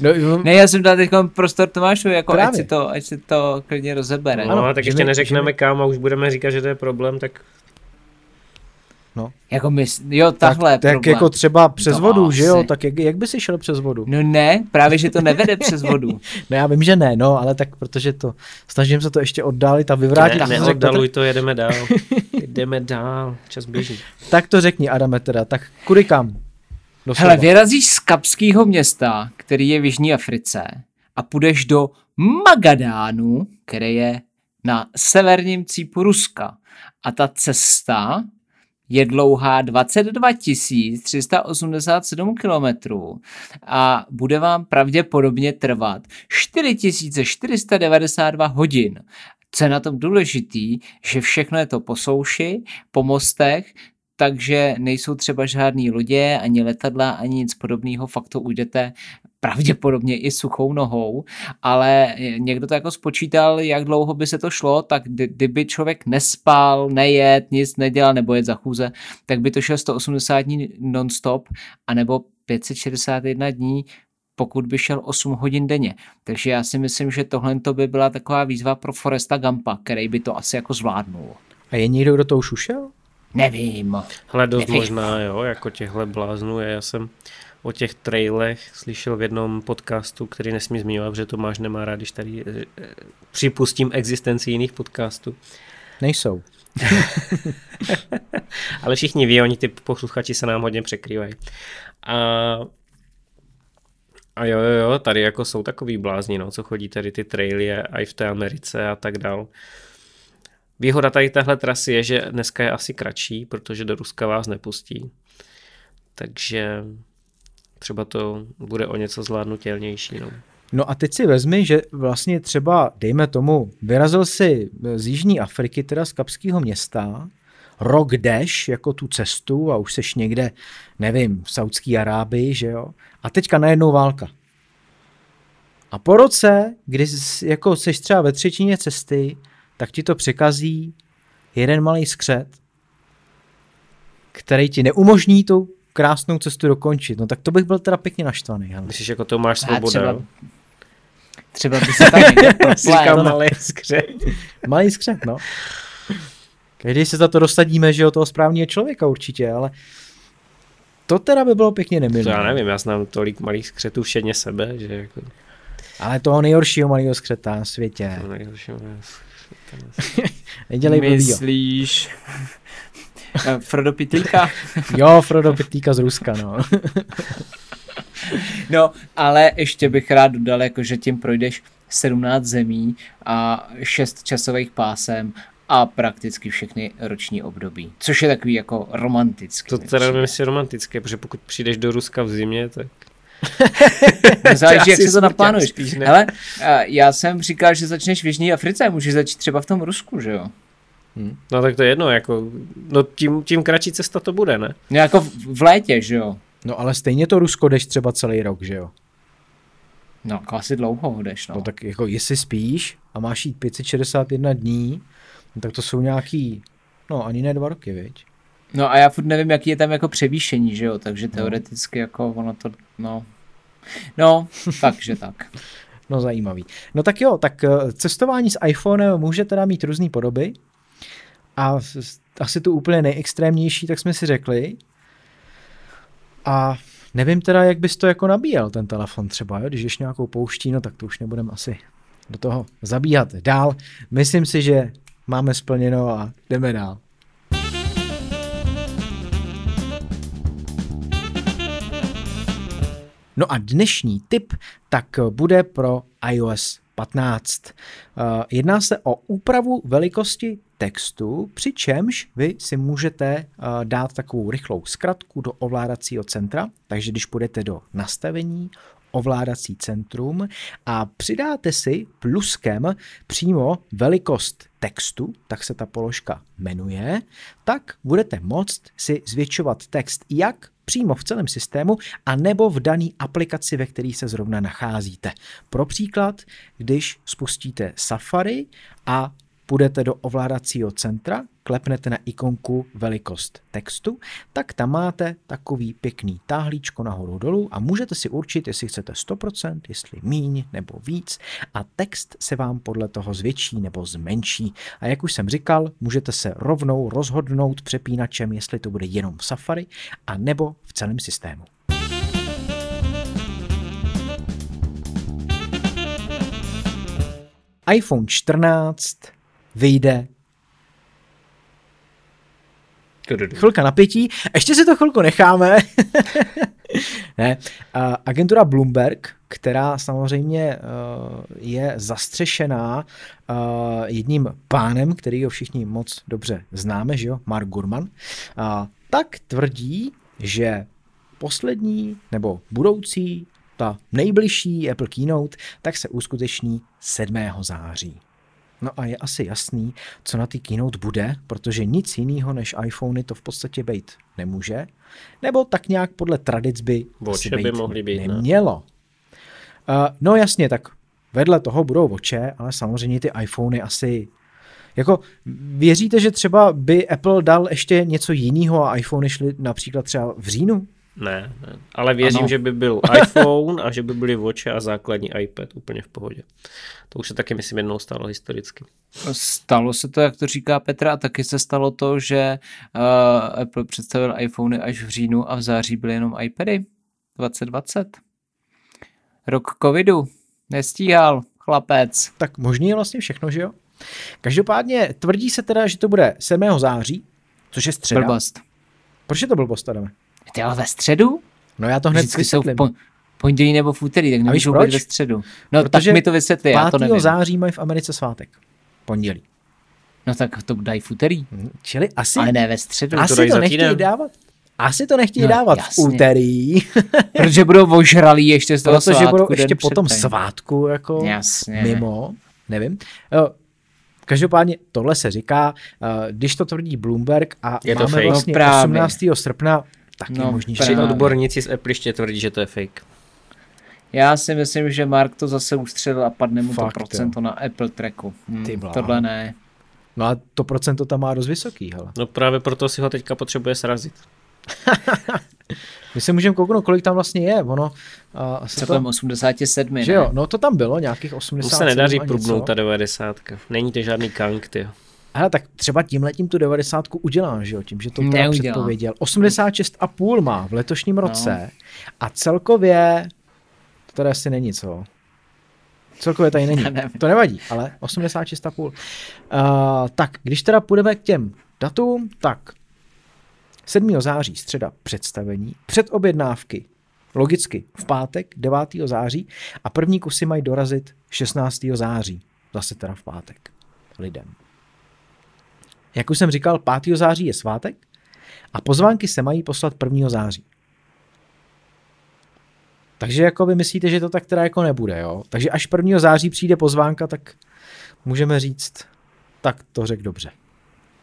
No, jo, Ne, já jsem dal teď prostor Tomášovi, jako ať si, to, ať si to klidně rozebere. No, Ano, ano, tak ještě neřekneme kam a už budeme říkat, že to je problém, tak Jako my, jo, tahle tak, tak problém. jako třeba přes To vodu, že jo? asi. Tak jak, jak by si šel přes vodu? No ne, právě, že to nevede přes vodu. No já vím, že ne, no, ale tak protože to, snažím se to ještě oddálit a vyvrátit. ne, řekl neoddaluj to, jedeme dál. Jdeme dál, čas běží. Tak to řekni, Adame, teda, tak kudy kam? Doslova. Hele, vyrazíš z Kapského města, který je v Jižní Africe a půjdeš do Magadánu, který je na severním cípu Ruska. A ta cesta je dlouhá 22 387 kilometrů a bude vám pravděpodobně trvat 4492 hodin. Co je na tom důležitý, že všechno je to po souši, po mostech, takže nejsou třeba žádný lodě, ani letadla, ani nic podobného, fakt to ujdete pravděpodobně i suchou nohou, ale někdo to jako spočítal, jak dlouho by se to šlo, tak kdy- kdyby člověk nespal, nejet, nic nedělal nebo jet za chůze, tak by to šlo 180 dní non-stop, anebo 561 dní, pokud by šel 8 hodin denně. Takže já si myslím, že tohle to by byla taková výzva pro Foresta Gampa, který by to asi jako zvládnul. A je někdo, kdo to už ušel? Nevím. Hele, dost Nevím. možná, jo, jako těchhle bláznů je. Já jsem o těch trailech slyšel v jednom podcastu, který nesmí zmiňovat, protože Tomáš nemá rád, když tady eh, připustím existenci jiných podcastů. Nejsou. Ale všichni ví, oni ty posluchači se nám hodně překrývají. A, a jo, jo, jo, tady jako jsou takový blázni, no, co chodí tady ty traily a i v té Americe a tak dál. Výhoda tady téhle trasy je, že dneska je asi kratší, protože do Ruska vás nepustí. Takže třeba to bude o něco zvládnutelnější. No. No a teď si vezmi, že vlastně třeba, dejme tomu, vyrazil si z Jižní Afriky, teda z Kapského města, rok jdeš jako tu cestu a už seš někde, nevím, v Saudské Arábii, že jo? A teďka najednou válka. A po roce, kdy jsi, jako seš třeba ve třetině cesty, tak ti to překazí jeden malý skřet, který ti neumožní tu krásnou cestu dokončit. No tak to bych byl teda pěkně naštvaný. Hele. Myslíš, jako to máš A svoboda? třeba, jo? třeba by se tam někde malý skřet. Malý skřet, no. Každý se za to dosadíme, že jo, toho správného člověka určitě, ale to teda by bylo pěkně nemilé. To já nevím, já znám tolik malých skřetů všedně sebe, že jako Ale toho nejhoršího malého skřeta na světě. to nejhorší malý skřet. Nedělej. Myslíš? Eh, Frodo Pitlíka? Jo, Frodo Pitlíka z Ruska, no. No, ale ještě bych rád dodal, jako, že tím projdeš 17 zemí a 6 časových pásem a prakticky všechny roční období. Což je takový jako romantický. To teda nevím, jestli je romantické, protože pokud přijdeš do Ruska v zimě, tak No, Záleží, jak si to naplánuješ. spíš, ne? Hele, a já jsem říkal, že začneš v Jižní Africe, můžeš začít třeba v tom Rusku, že jo? No tak to je jedno, jako, no tím, tím kratší cesta to bude, ne? No jako v, v létě, že jo? No ale stejně to Rusko jdeš třeba celý rok, že jo? No, jako asi dlouho jdeš, no. No tak jako jestli spíš a máš jít 561 dní, no, tak to jsou nějaký, no ani ne dva roky, viď? No a já furt nevím, jaký je tam jako převýšení, že jo? Takže teoreticky jako ono to, no... No, takže tak. No zajímavý. No tak jo, tak eh, cestování s iPhonem může teda mít různé podoby a asi tu úplně nejextrémnější, tak jsme si řekli. A nevím teda, jak bys to jako nabíjel, ten telefon třeba, jo? když ješ nějakou pouští, no tak to už nebudeme asi do toho zabíhat dál. Myslím si, že máme splněno a jdeme dál. No a dnešní tip tak bude pro iOS 15. Eh, Jedná se o úpravu velikosti textu, přičemž vy si můžete eh, dát takovou rychlou zkratku do ovládacího centra, takže když půjdete do nastavení, ovládací centrum a přidáte si pluskem přímo velikost textu, tak se ta položka jmenuje, tak budete moct si zvětšovat text jak přímo v celém systému a nebo v dané aplikaci, ve které se zrovna nacházíte. Pro příklad, když spustíte Safari a půjdete do ovládacího centra, klepnete na ikonku velikost textu, tak tam máte takový pěkný táhlíčko nahoru dolů a můžete si určit, jestli chcete 100%, jestli míň nebo víc a text se vám podle toho zvětší nebo zmenší. A jak už jsem říkal, můžete se rovnou rozhodnout přepínačem, jestli to bude jenom v Safari a nebo v celém systému. iPhone 14 vyjde chvilka napětí. Ještě si to chvilku necháme. ne. Agentura Bloomberg, která samozřejmě uh, je zastřešená uh, jedním pánem, který ho všichni moc dobře známe, že jo, Mark Gurman, uh, tak tvrdí, že poslední nebo budoucí, ta nejbližší Apple Keynote, tak se uskuteční 7. září. No a je asi jasný, co na ty keynote bude, protože nic jiného než iPhony to v podstatě být nemůže. Nebo tak nějak podle tradic by Watche by mohly být, ne? nemělo. Uh, no jasně, tak vedle toho budou voče, ale samozřejmě ty iPhony asi jako věříte, že třeba by Apple dal ještě něco jiného a iPhony šly například třeba v říjnu? Ne, ne. Ale věřím, Ano. že by byl iPhone a že by byly Watche a základní iPad úplně v pohodě. To už se taky, myslím, jednou stalo historicky. Stalo se to, jak to říká Petra, a taky se stalo to, že uh, Apple představil iPhony až v říjnu a v září byly jenom iPady 2020. Rok covidu. Nestíhal, chlapec. Tak možný je vlastně všechno, že jo? Každopádně tvrdí se teda, že to bude 7. září, což je středa. Blbost. Proč je to blbost, Adame? Ty ale ve středu? No já to hned Vždycky jsou v po, pondělí nebo v úterý, tak nemůžou proč? být ve středu. No Protože tak mi to vysvětli, já to 5. nevím. září mají v Americe svátek. Pondělí. No tak to dají v úterý, Hm, Čili asi, ale ne ve středu. asi to, za nechtějí dávat. Asi to nechtějí No, dávat v jasně. úterý, Protože budou ožralí ještě z toho protože svátku. budou ještě potom předtím. svátku jako Jasně. mimo, nevím. Jo, Každopádně tohle se říká, eh, když to tvrdí Bloomberg a Je to máme fake. vlastně No právě. 18. srpna, tak je No možný, že Tři odborníci z Appliště tvrdí, že to je fake. Já si myslím, že Mark to zase ustřelil a padne mu Fakt, to procento na Apple tracku. Hmm, Ty tohle ne. No a to procento tam má dost vysoký, hele. No právě proto si ho teďka potřebuje srazit. My se můžeme kouknout, kolik tam vlastně je, ono... Uh, asi Co to, tam 87, že ne? jo, no to tam bylo, nějakých Mu 80. se nedaří prubnout ta 90. Není to žádný kank, ty. Hele, tak třeba tím letím tu 90 udělá, že jo, tím, že to teda Neudělá. předpověděl. 86,5 má v letošním roce a celkově, to tady asi není, co? Celkově tady není. To nevadí, ale 86,5. Uh, tak, když teda půjdeme k těm datům, tak 7. září, středa, představení, předobjednávky, logicky v pátek 9. září a první kusy mají dorazit 16. září, zase teda v pátek lidem. Jak už jsem říkal, 5. září je svátek a pozvánky se mají poslat 1. září. Takže jako vy myslíte, že to tak teda jako nebude, jo? Takže až 1. září přijde pozvánka, tak můžeme říct, tak to řek dobře.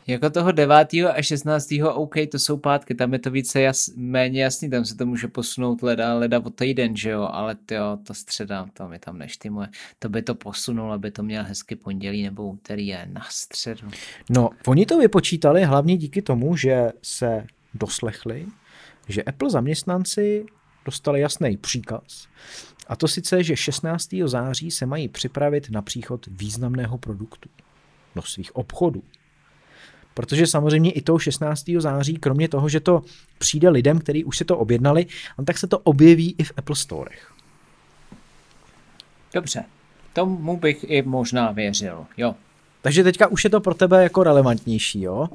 Jako toho 9. a 16. OK, to jsou pátky, tam je to více jas, méně jasný, tam se to může posunout leda, leda o týden, že jo, ale jo, ta středa, to mi tam neštymuje. To by to posunul, aby to měl hezky pondělí nebo úterý je na středu. No, oni to vypočítali hlavně díky tomu, že se doslechli, že Apple zaměstnanci dostali jasný příkaz. A to sice, že 16. září se mají připravit na příchod významného produktu do svých obchodů. Protože samozřejmě i toho 16. září, kromě toho, že to přijde lidem, kteří už si to objednali, no tak se to objeví i v Apple Storech. Dobře, tomu bych i možná věřil, jo. Takže teďka už je to pro tebe jako relevantnější, jo?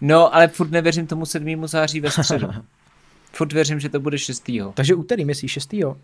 No, ale furt nevěřím tomu 7. září ve středu. furt věřím, že to bude 6. Takže úterý myslíš 6. Jo.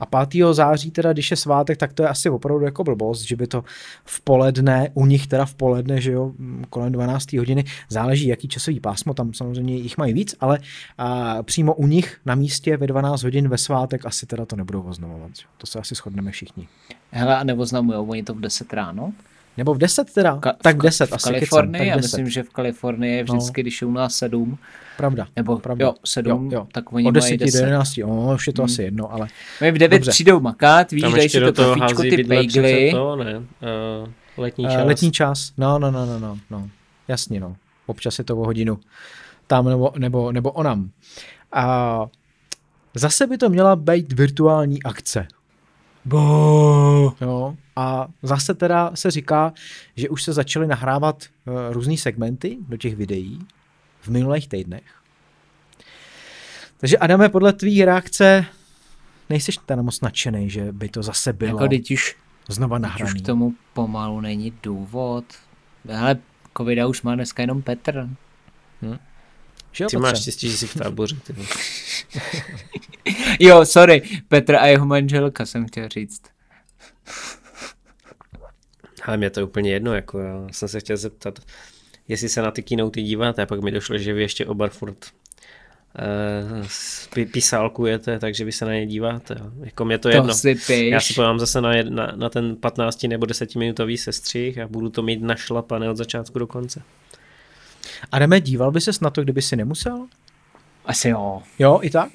A 5. září teda, když je svátek, tak to je asi opravdu jako blbost, že by to v poledne, u nich teda v poledne, že jo, m, kolem 12. hodiny, záleží jaký časový pásmo, tam samozřejmě jich mají víc, ale a, přímo u nich na místě ve 12 hodin ve svátek asi teda to nebudou oznamovat. To se asi shodneme všichni. Hele, a neoznamujou oni to v 10 ráno? Nebo v 10 teda? Ka- tak v v- 10 v asi Kalifornii, kecám, já tak 10. myslím, že v Kalifornii je vždycky, no. když je u nás 7, Pravda. nebo Pravda. jo, 7, Jo, jo. tak oni Od mají 10 do 10. 11, jo, už je to Hmm. asi jedno, ale Oni v 9 Dobře. přijdou makat, víš, dají si do to hází ty bagely. to, ne? Uh, letní Uh, čas. letní čas, no, no, no, no, no, no. jasně, no. Občas je to o hodinu tam nebo, nebo, nebo onam. A zase by to měla být virtuální akce. Bo. Jo. A zase teda se říká, že už se začaly nahrávat uh, různé segmenty do těch videí v minulých týdnech. Takže Adame, podle tvý reakce nejsiš teda moc nadšený, že by to zase bylo Jako teď už, znova teď už nahraný. k tomu pomalu není důvod. Ale covida už má dneska jenom Petr. Že jo, Ty máš štěstí, že jsi v táboře. Ty. Jo, sorry, Petr a jeho manželka jsem chtěl říct. Ale mě to je úplně jedno, jako já jsem se chtěl zeptat, jestli se na ty keynote díváte, a pak mi došlo, že vy ještě oba furt uh, písálkujete, takže vy se na ně díváte. Jako mě to je To jedno. si piš. Já si podívám zase na, jed, na, na ten 15 nebo 10 minutový sestřih a budu to mít našlapané od začátku do konce. Adame, díval by ses na to, kdyby si nemusel? Asi jo. Jo, i tak?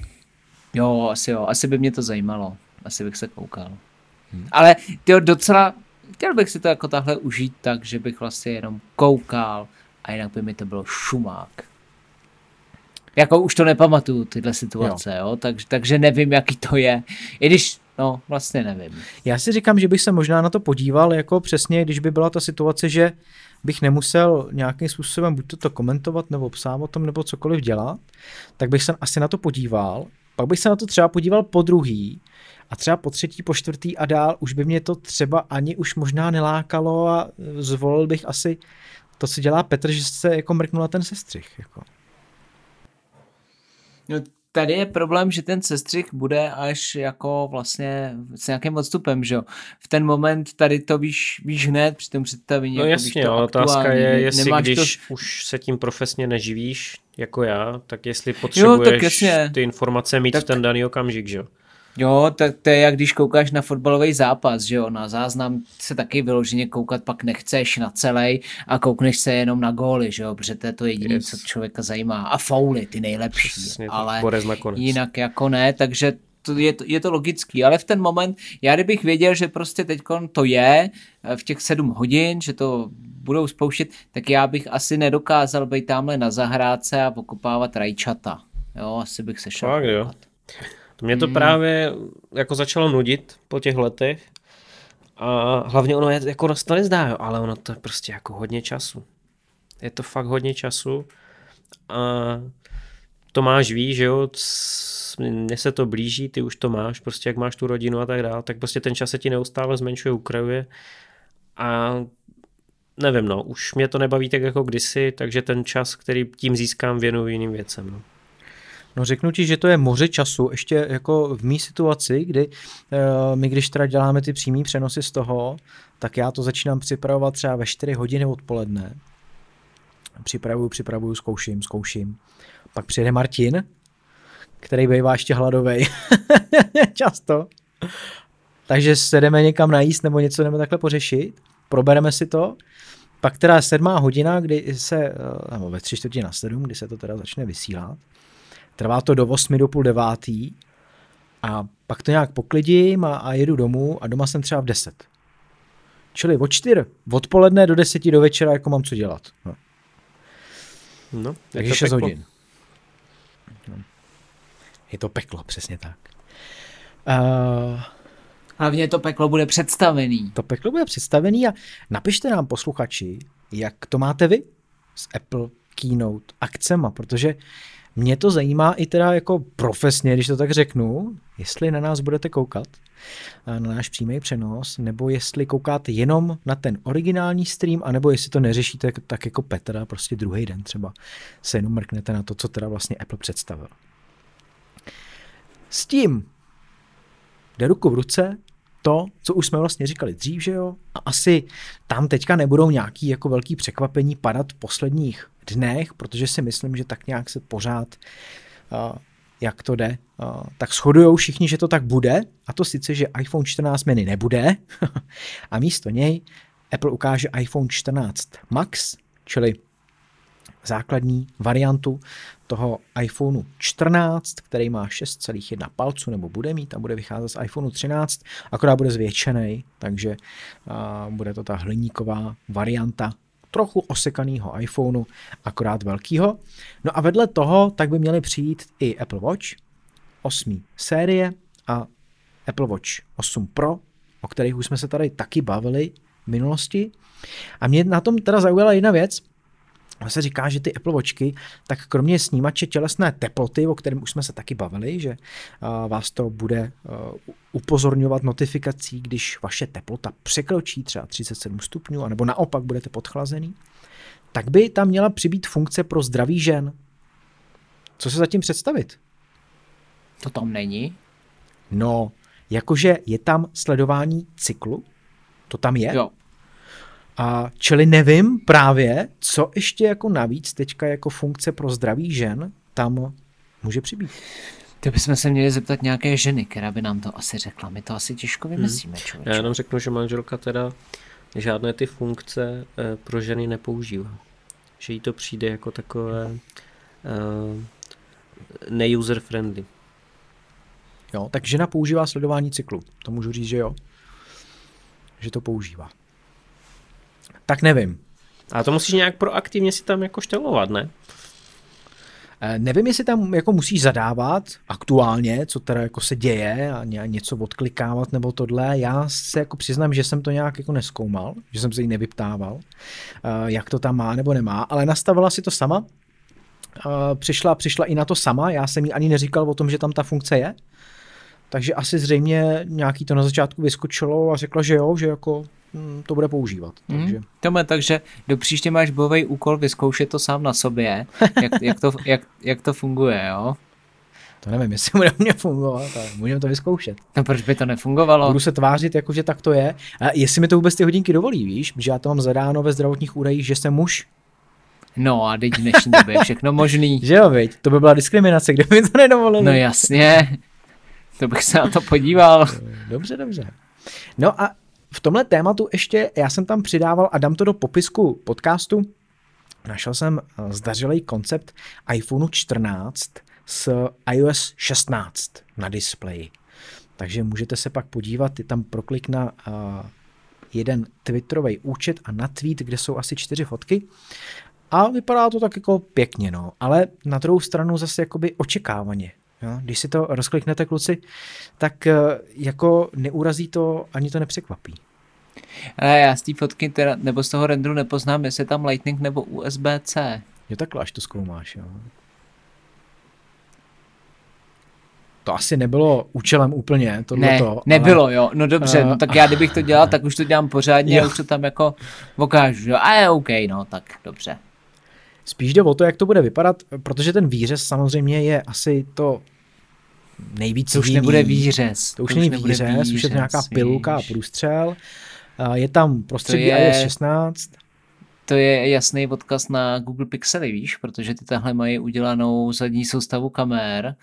Jo, asi jo. Asi by mě to zajímalo. Asi bych se koukal. Hmm. Ale tyjo, docela, chtěl bych si to jako takhle užít tak, že bych vlastně jenom koukal a jinak by mi to bylo šumák. Jako už to nepamatuju, tyhle situace, jo. jo? Tak, takže nevím, jaký to je. I když, no, vlastně nevím. Já si říkám, že bych se možná na to podíval, jako přesně, když by byla ta situace, že bych nemusel nějakým způsobem buď to, to komentovat, nebo psát o tom, nebo cokoliv dělat, tak bych se asi na to podíval. Pak bych se na to třeba podíval po druhý a třeba po třetí, po čtvrtý a dál už by mě to třeba ani už možná nelákalo a zvolil bych asi to, co dělá Petr, že se jako mrknul na ten sestřih. Jako. No, tady je problém, že ten sestřih bude až jako vlastně s nějakým odstupem, že jo. V ten moment tady to víš, víš hned při tom představení. No jako jasně, ale otázka je, jestli když to... už se tím profesně neživíš, jako já, tak jestli potřebuješ jo, tak jasně. ty informace mít tak... v ten daný okamžik, že jo. Jo, tak to je jak když koukáš na fotbalový zápas, že jo, na záznam se taky vyloženě koukat pak nechceš na celý a koukneš se jenom na góly, že jo, protože to je to jediné, yes. co člověka zajímá. A fauly, ty nejlepší, Přesně, ale jinak jako ne, takže to je, to, je to logický, ale v ten moment, já kdybych věděl, že prostě teď to je eh, v těch sedm hodin, že to budou spouštět, tak já bych asi nedokázal být tamhle na zahrádce a pokopávat rajčata. Jo, asi bych se šel. Fakt, jo. Mě to hmm. právě jako začalo nudit po těch letech a hlavně ono je jako to nezdá, jo, ale ono to je prostě jako hodně času. Je to fakt hodně času a to máš ví, že jo, mně se to blíží, ty už to máš, prostě jak máš tu rodinu a tak dále, tak prostě ten čas se ti neustále zmenšuje, ukrajuje a nevím, no, už mě to nebaví tak jako kdysi, takže ten čas, který tím získám, věnuju jiným věcem. No. No řeknu ti, že to je moře času, ještě jako v mý situaci, kdy uh, my když teda děláme ty přímý přenosy z toho, tak já to začínám připravovat třeba ve 4 hodiny odpoledne. Připravuju, připravuju, zkouším, zkouším. Pak přijede Martin, který bývá ještě hladovej. Často. Takže se jdeme někam najíst nebo něco jdeme takhle pořešit. Probereme si to. Pak teda sedmá hodina, kdy se, eh, nebo ve tři čtvrtě na sedm, kdy se to teda začne vysílat. Trvá to do 8 do půl devátý a pak to nějak poklidím a, a jedu domů a doma jsem třeba v 10. Čili od 4 odpoledne do 10 do večera, jako mám co dělat. No. No, Takže 6 hodin. No. Je to peklo, přesně tak. Uh, Hlavně to peklo bude představený. To peklo bude představený a napište nám posluchači, jak to máte vy s Apple Keynote akcema, protože mě to zajímá i teda jako profesně, když to tak řeknu, jestli na nás budete koukat, na náš přímý přenos, nebo jestli koukáte jenom na ten originální stream, anebo jestli to neřešíte tak jako Petra, prostě druhý den třeba se jenom mrknete na to, co teda vlastně Apple představil. S tím jde ruku v ruce to, co už jsme vlastně říkali dřív, že jo? A asi tam teďka nebudou nějaký jako velký překvapení padat v posledních dnech, protože si myslím, že tak nějak se pořád uh, jak to jde, uh, tak shodují všichni, že to tak bude, a to sice, že iPhone 14 mini nebude, a místo něj Apple ukáže iPhone 14 Max, čili základní variantu toho iPhoneu 14, který má 6,1 palců, nebo bude mít a bude vycházet z iPhoneu 13, akorát bude zvětšený, takže uh, bude to ta hliníková varianta trochu osekaného iPhoneu, akorát velkýho. No a vedle toho tak by měly přijít i Apple Watch 8. série a Apple Watch 8 Pro, o kterých už jsme se tady taky bavili v minulosti. A mě na tom teda zaujala jedna věc, se říká, že ty Apple Watchky, tak kromě snímače tělesné teploty, o kterém už jsme se taky bavili, že vás to bude upozorňovat notifikací, když vaše teplota překročí třeba 37 stupňů, anebo naopak budete podchlazený, tak by tam měla přibýt funkce pro zdraví žen. Co se zatím představit? To tam není. No, jakože je tam sledování cyklu, to tam je. Jo. A čili nevím právě, co ještě jako navíc teďka jako funkce pro zdraví žen tam může přibýt. To bychom se měli zeptat nějaké ženy, která by nám to asi řekla. My to asi těžko hmm. vymyslíme, člověče. Já jenom řeknu, že manželka teda žádné ty funkce eh, pro ženy nepoužívá. Že jí to přijde jako takové uh, ne-user friendly. Jo, tak žena používá sledování cyklu. To můžu říct, že jo. Že to používá. Tak nevím. A to musíš nějak proaktivně si tam jako štelovat, ne? Eh, nevím, jestli tam jako musíš zadávat aktuálně, co teda jako se děje a něco odklikávat nebo tohle. Já se jako přiznám, že jsem to nějak jako neskoumal, že jsem se jí nevyptával, eh, jak to tam má nebo nemá, ale nastavila si to sama. Eh, přišla, přišla i na to sama, já jsem jí ani neříkal o tom, že tam ta funkce je, takže asi zřejmě nějaký to na začátku vyskočilo a řekla, že jo, že jako to bude používat. Hmm. Takže. Tome, takže do příště máš bojový úkol vyzkoušet to sám na sobě, jak, jak, to, jak, jak to funguje, jo? To nevím, jestli bude mě fungovat, ale můžeme to vyzkoušet. No proč by to nefungovalo? Budu se tvářit, jako že tak to je. A jestli mi to vůbec ty hodinky dovolí, víš, že já to mám zadáno ve zdravotních údajích, že jsem muž. No a teď v dnešní době je všechno možný. Že jo, viď? To by byla diskriminace, kde mi to nedovolili. No jasně, to bych se na to podíval. Dobře, dobře. No a v tomhle tématu ještě, já jsem tam přidával a dám to do popisku podcastu, našel jsem eh, zdařilý koncept iPhone 14 s iOS 16 na displeji. Takže můžete se pak podívat, je tam proklik na uh, jeden Twitterový účet a na tweet, kde jsou asi čtyři fotky. A vypadá to tak jako pěkně, no. Ale na druhou stranu zase jakoby očekávaně. Jo? Když si to rozkliknete, kluci, tak eh, jako neurazí to, ani to nepřekvapí. Ale já z té fotky teda, nebo z toho renderu nepoznám, jestli je tam Lightning nebo USB-C. Jo, takhle až to zkoumáš, jo. To asi nebylo účelem úplně, tohleto. Ne, nebylo, ale... jo. No dobře, uh, no tak já kdybych to dělal, tak už to dělám pořádně jo. a už to tam jako okážu, jo. A je OK, no, tak dobře. Spíš jde o to, jak to bude vypadat, protože ten výřez samozřejmě je asi to nejvíc To už jiný. nebude výřez. To, to už není výřez, výřez, už je to nějaká pilulka a průstřel. Je tam prostředí je... iOS 16. To je jasný odkaz na Google Pixely, víš, protože ty tahle mají udělanou zadní soustavu kamer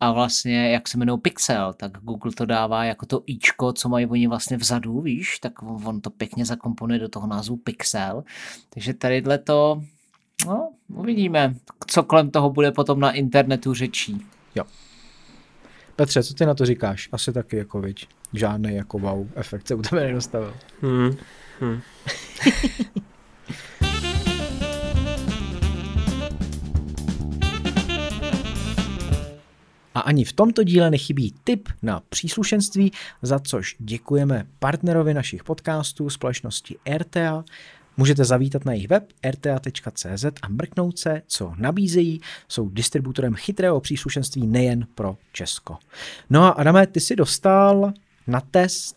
a vlastně, jak se jmenou Pixel, tak Google to dává jako to ičko, co mají oni vlastně vzadu, víš, tak on to pěkně zakomponuje do toho názvu Pixel. Takže tadyhle to, no, uvidíme, co kolem toho bude potom na internetu řečí. Jo. Petře, co ty na to říkáš? Asi taky jako viď. Žádný jako wow efekt se u tebe nedostavil. Hmm. Hmm. A ani v tomto díle nechybí tip na příslušenství, za což děkujeme partnerovi našich podcastů společnosti RTA. Můžete zavítat na jejich web rta.cz a mrknout se, co nabízejí. Jsou distributorem chytrého příslušenství nejen pro Česko. No a Adame, ty si dostal na test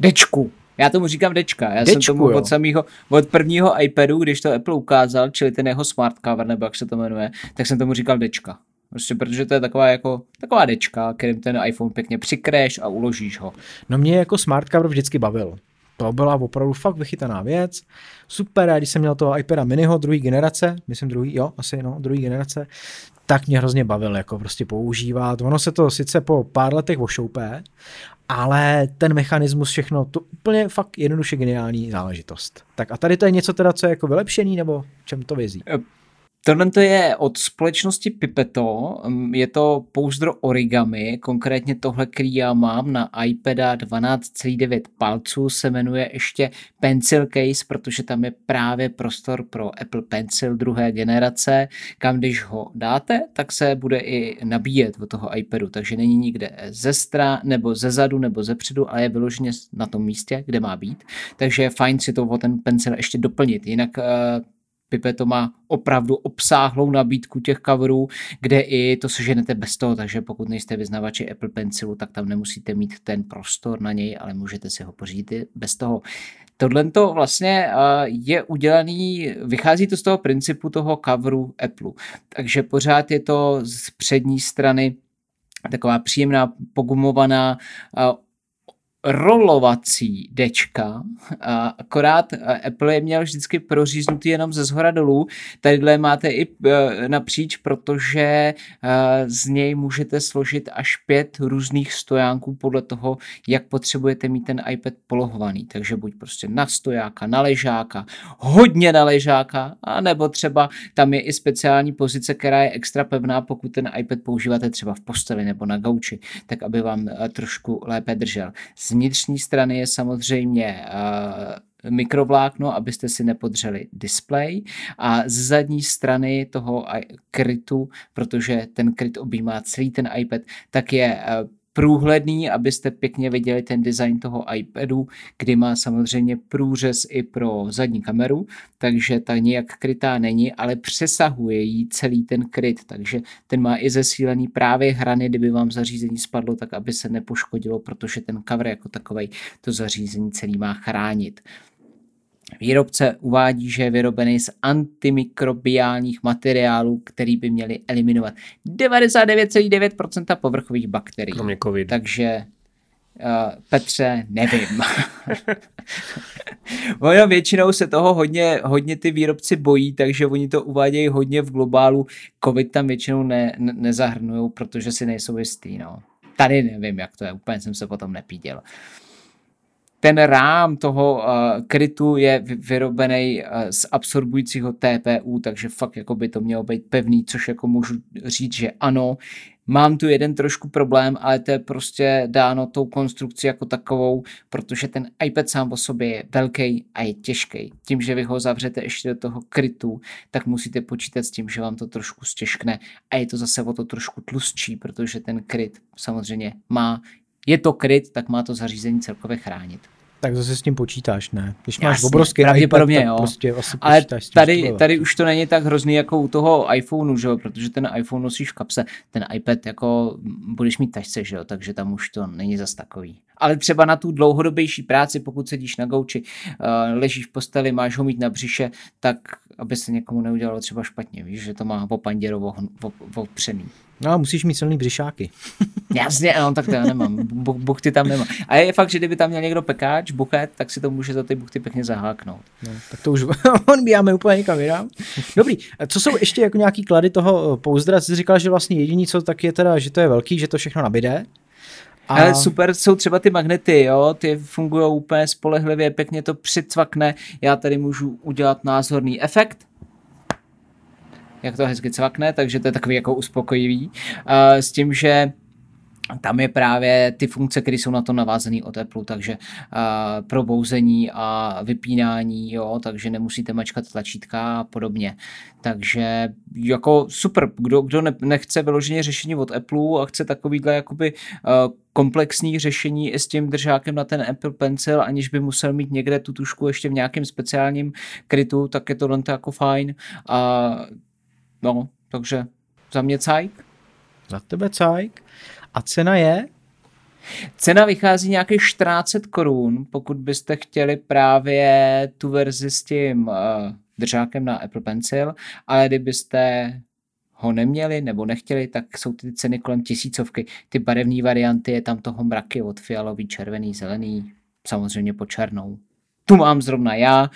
Dečku. Já tomu říkám dečka. Já Dečku, jsem tomu jo. od samého, od prvního iPadu, když to Apple ukázal, čili ten jeho smart cover, nebo jak se to jmenuje, tak jsem tomu říkal dečka. Prostě protože to je taková jako taková dečka, kterým ten iPhone pěkně přikreš a uložíš ho. No mě jako smart cover vždycky bavil. To byla opravdu fakt vychytaná věc. Super, a když jsem měl toho iPada miniho druhé generace, myslím druhý, jo, asi no, druhé generace, tak mě hrozně bavil jako prostě používat. Ono se to sice po pár letech ošoupé, ale ten mechanismus, všechno, to úplně fakt jednoduše geniální záležitost. Tak a tady to je něco teda, co je jako vylepšený, nebo čem to vězí? Tohle to je od společnosti Pipeto, mm, je to pouzdro origami, konkrétně tohle, který já mám na iPada 12,9 palců, se jmenuje ještě Pencil Case, protože tam je právě prostor pro Apple Pencil druhé generace, kam když ho dáte, tak se bude i nabíjet od toho iPadu, takže není nikde ze stran, nebo ze zadu, nebo ze předu, ale je vyloženě na tom místě, kde má být, takže je fajn si to o ten pencil ještě doplnit, jinak eh, Pipeto má opravdu obsáhlou nabídku těch coverů, kde i to seženete bez toho, takže pokud nejste vyznavači Apple Pencilu, tak tam nemusíte mít ten prostor na něj, ale můžete si ho pořídit bez toho. Tohle to vlastně je udělaný, vychází to z toho principu toho coveru Apple. Takže pořád je to z přední strany taková příjemná, pogumovaná, rolovací dečka, akorát Apple je měl vždycky proříznutý jenom ze zhora dolů, tadyhle máte i e, napříč, protože e, z něj můžete složit až pět různých stojánků podle toho, jak potřebujete mít ten iPad polohovaný, takže buď prostě na stojáka, na ležáka, hodně na ležáka, a nebo třeba tam je i speciální pozice, která je extra pevná, pokud ten iPad používáte třeba v posteli nebo na gauči, tak aby vám e, trošku lépe držel. Z vnitřní strany je samozřejmě uh, mikrovlákno, abyste si nepodřeli display a z zadní strany toho krytu, protože ten kryt objímá celý ten iPad, tak je uh, průhledný, abyste pěkně viděli ten design toho iPadu, kdy má samozřejmě průřez i pro zadní kameru, takže ta nějak krytá není, ale přesahuje jí celý ten kryt, takže ten má i zesílený právě hrany, kdyby vám zařízení spadlo, tak aby se nepoškodilo, protože ten cover jako takový to zařízení celý má chránit. Výrobce uvádí, že je vyrobený z antimikrobiálních materiálů, který by měly eliminovat 99,9% povrchových bakterií. Kromě COVID. Takže Uh, Petře, nevím. ono většinou se toho hodně, hodně ty výrobci bojí, takže oni to uvádějí hodně v globálu. Covid tam většinou ne, ne, nezahrnují, protože si nejsou jistý. No. Tady nevím, jak to je, úplně jsem se potom nepíděl. Uh, ten rám toho uh, krytu je vyrobený uh, z absorbujícího TPU, takže fakt jako by to mělo být pevný, což jako můžu říct, že ano. Mám tu jeden trošku problém, ale to je prostě dáno tou konstrukcí jako takovou, protože ten iPad sám o sobě je velký a je těžký. Tím, že vy ho zavřete ještě do toho krytu, tak musíte počítat s tím, že vám to trošku stěžkne a je to zase o to trošku tlustší, protože ten kryt samozřejmě má je to kryt, tak má to zařízení celkově chránit. Tak zase s tím počítáš, ne? Když máš Jasně, obrovský pravděpodobně, iPad, jo. prostě asi Ale tady, tady už to není tak hrozný jako u toho iPhoneu, že jo? protože ten iPhone nosíš v kapse, ten iPad jako budeš mít tašce, že jo? takže tam už to není zas takový. Ale třeba na tu dlouhodobější práci, pokud sedíš na gauči, uh, ležíš v posteli, máš ho mít na břiše, tak aby se někomu neudělalo třeba špatně, víš, že to má opanděrovo opřený. No a musíš mít silný břišáky. Jasně, no, tak to já nemám. Buchty tam nemám. A je fakt, že kdyby tam měl někdo pekáč, buchet, tak si to může za ty buchty pěkně zaháknout. No, tak to už odbíjáme úplně někam jinam. Dobrý, co jsou ještě jako nějaký klady toho eh, pouzdra? Jsi říkal, že vlastně jediný, co tak je teda, že to je velký, že to všechno nabide. A... Ale super jsou třeba ty magnety, jo, ty fungují úplně spolehlivě, pěkně to přicvakne. Já tady můžu udělat názorný efekt, jak to hezky cvakne, takže to je takový jako uspokojivý. S tím, že tam je právě ty funkce, které jsou na to navázané od Apple, takže probouzení a vypínání, jo, takže nemusíte mačkat tlačítka a podobně. Takže jako super, kdo, kdo ne, nechce vyloženě řešení od Apple a chce takovýhle jakoby komplexní řešení i s tím držákem na ten Apple Pencil, aniž by musel mít někde tu tušku ještě v nějakém speciálním krytu, tak je to jako fajn. A no, takže za mě cajk. Za tebe cajk. A cena je? Cena vychází nějakých 14 korun, pokud byste chtěli právě tu verzi s tím uh, držákem na Apple Pencil, ale kdybyste ho neměli nebo nechtěli, tak jsou ty ceny kolem tisícovky. Ty barevné varianty je tam toho mraky od fialový, červený, zelený, samozřejmě po černou. Tu mám zrovna já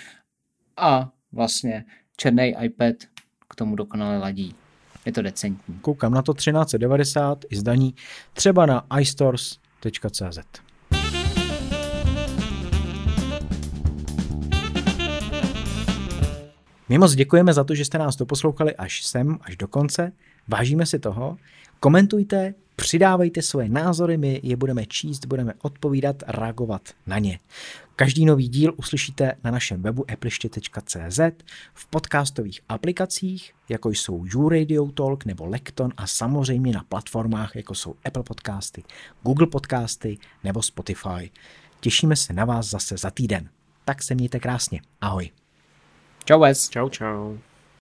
a vlastně černý iPad k tomu dokonale ladí. Je to decentní. Koukám na to 1390 i zdaní třeba na iStores.cz. My moc děkujeme za to, že jste nás doposlouchali až sem, až do konce. Vážíme si toho. Komentujte, přidávejte svoje názory, my je budeme číst, budeme odpovídat, reagovat na ně. Každý nový díl uslyšíte na našem webu appliště.cz, v podcastových aplikacích, jako jsou YouRadio Talk nebo Lekton a samozřejmě na platformách, jako jsou Apple Podcasty, Google Podcasty nebo Spotify. Těšíme se na vás zase za týden. Tak se mějte krásně. Ahoj. Čau, Wes. Čau, čau.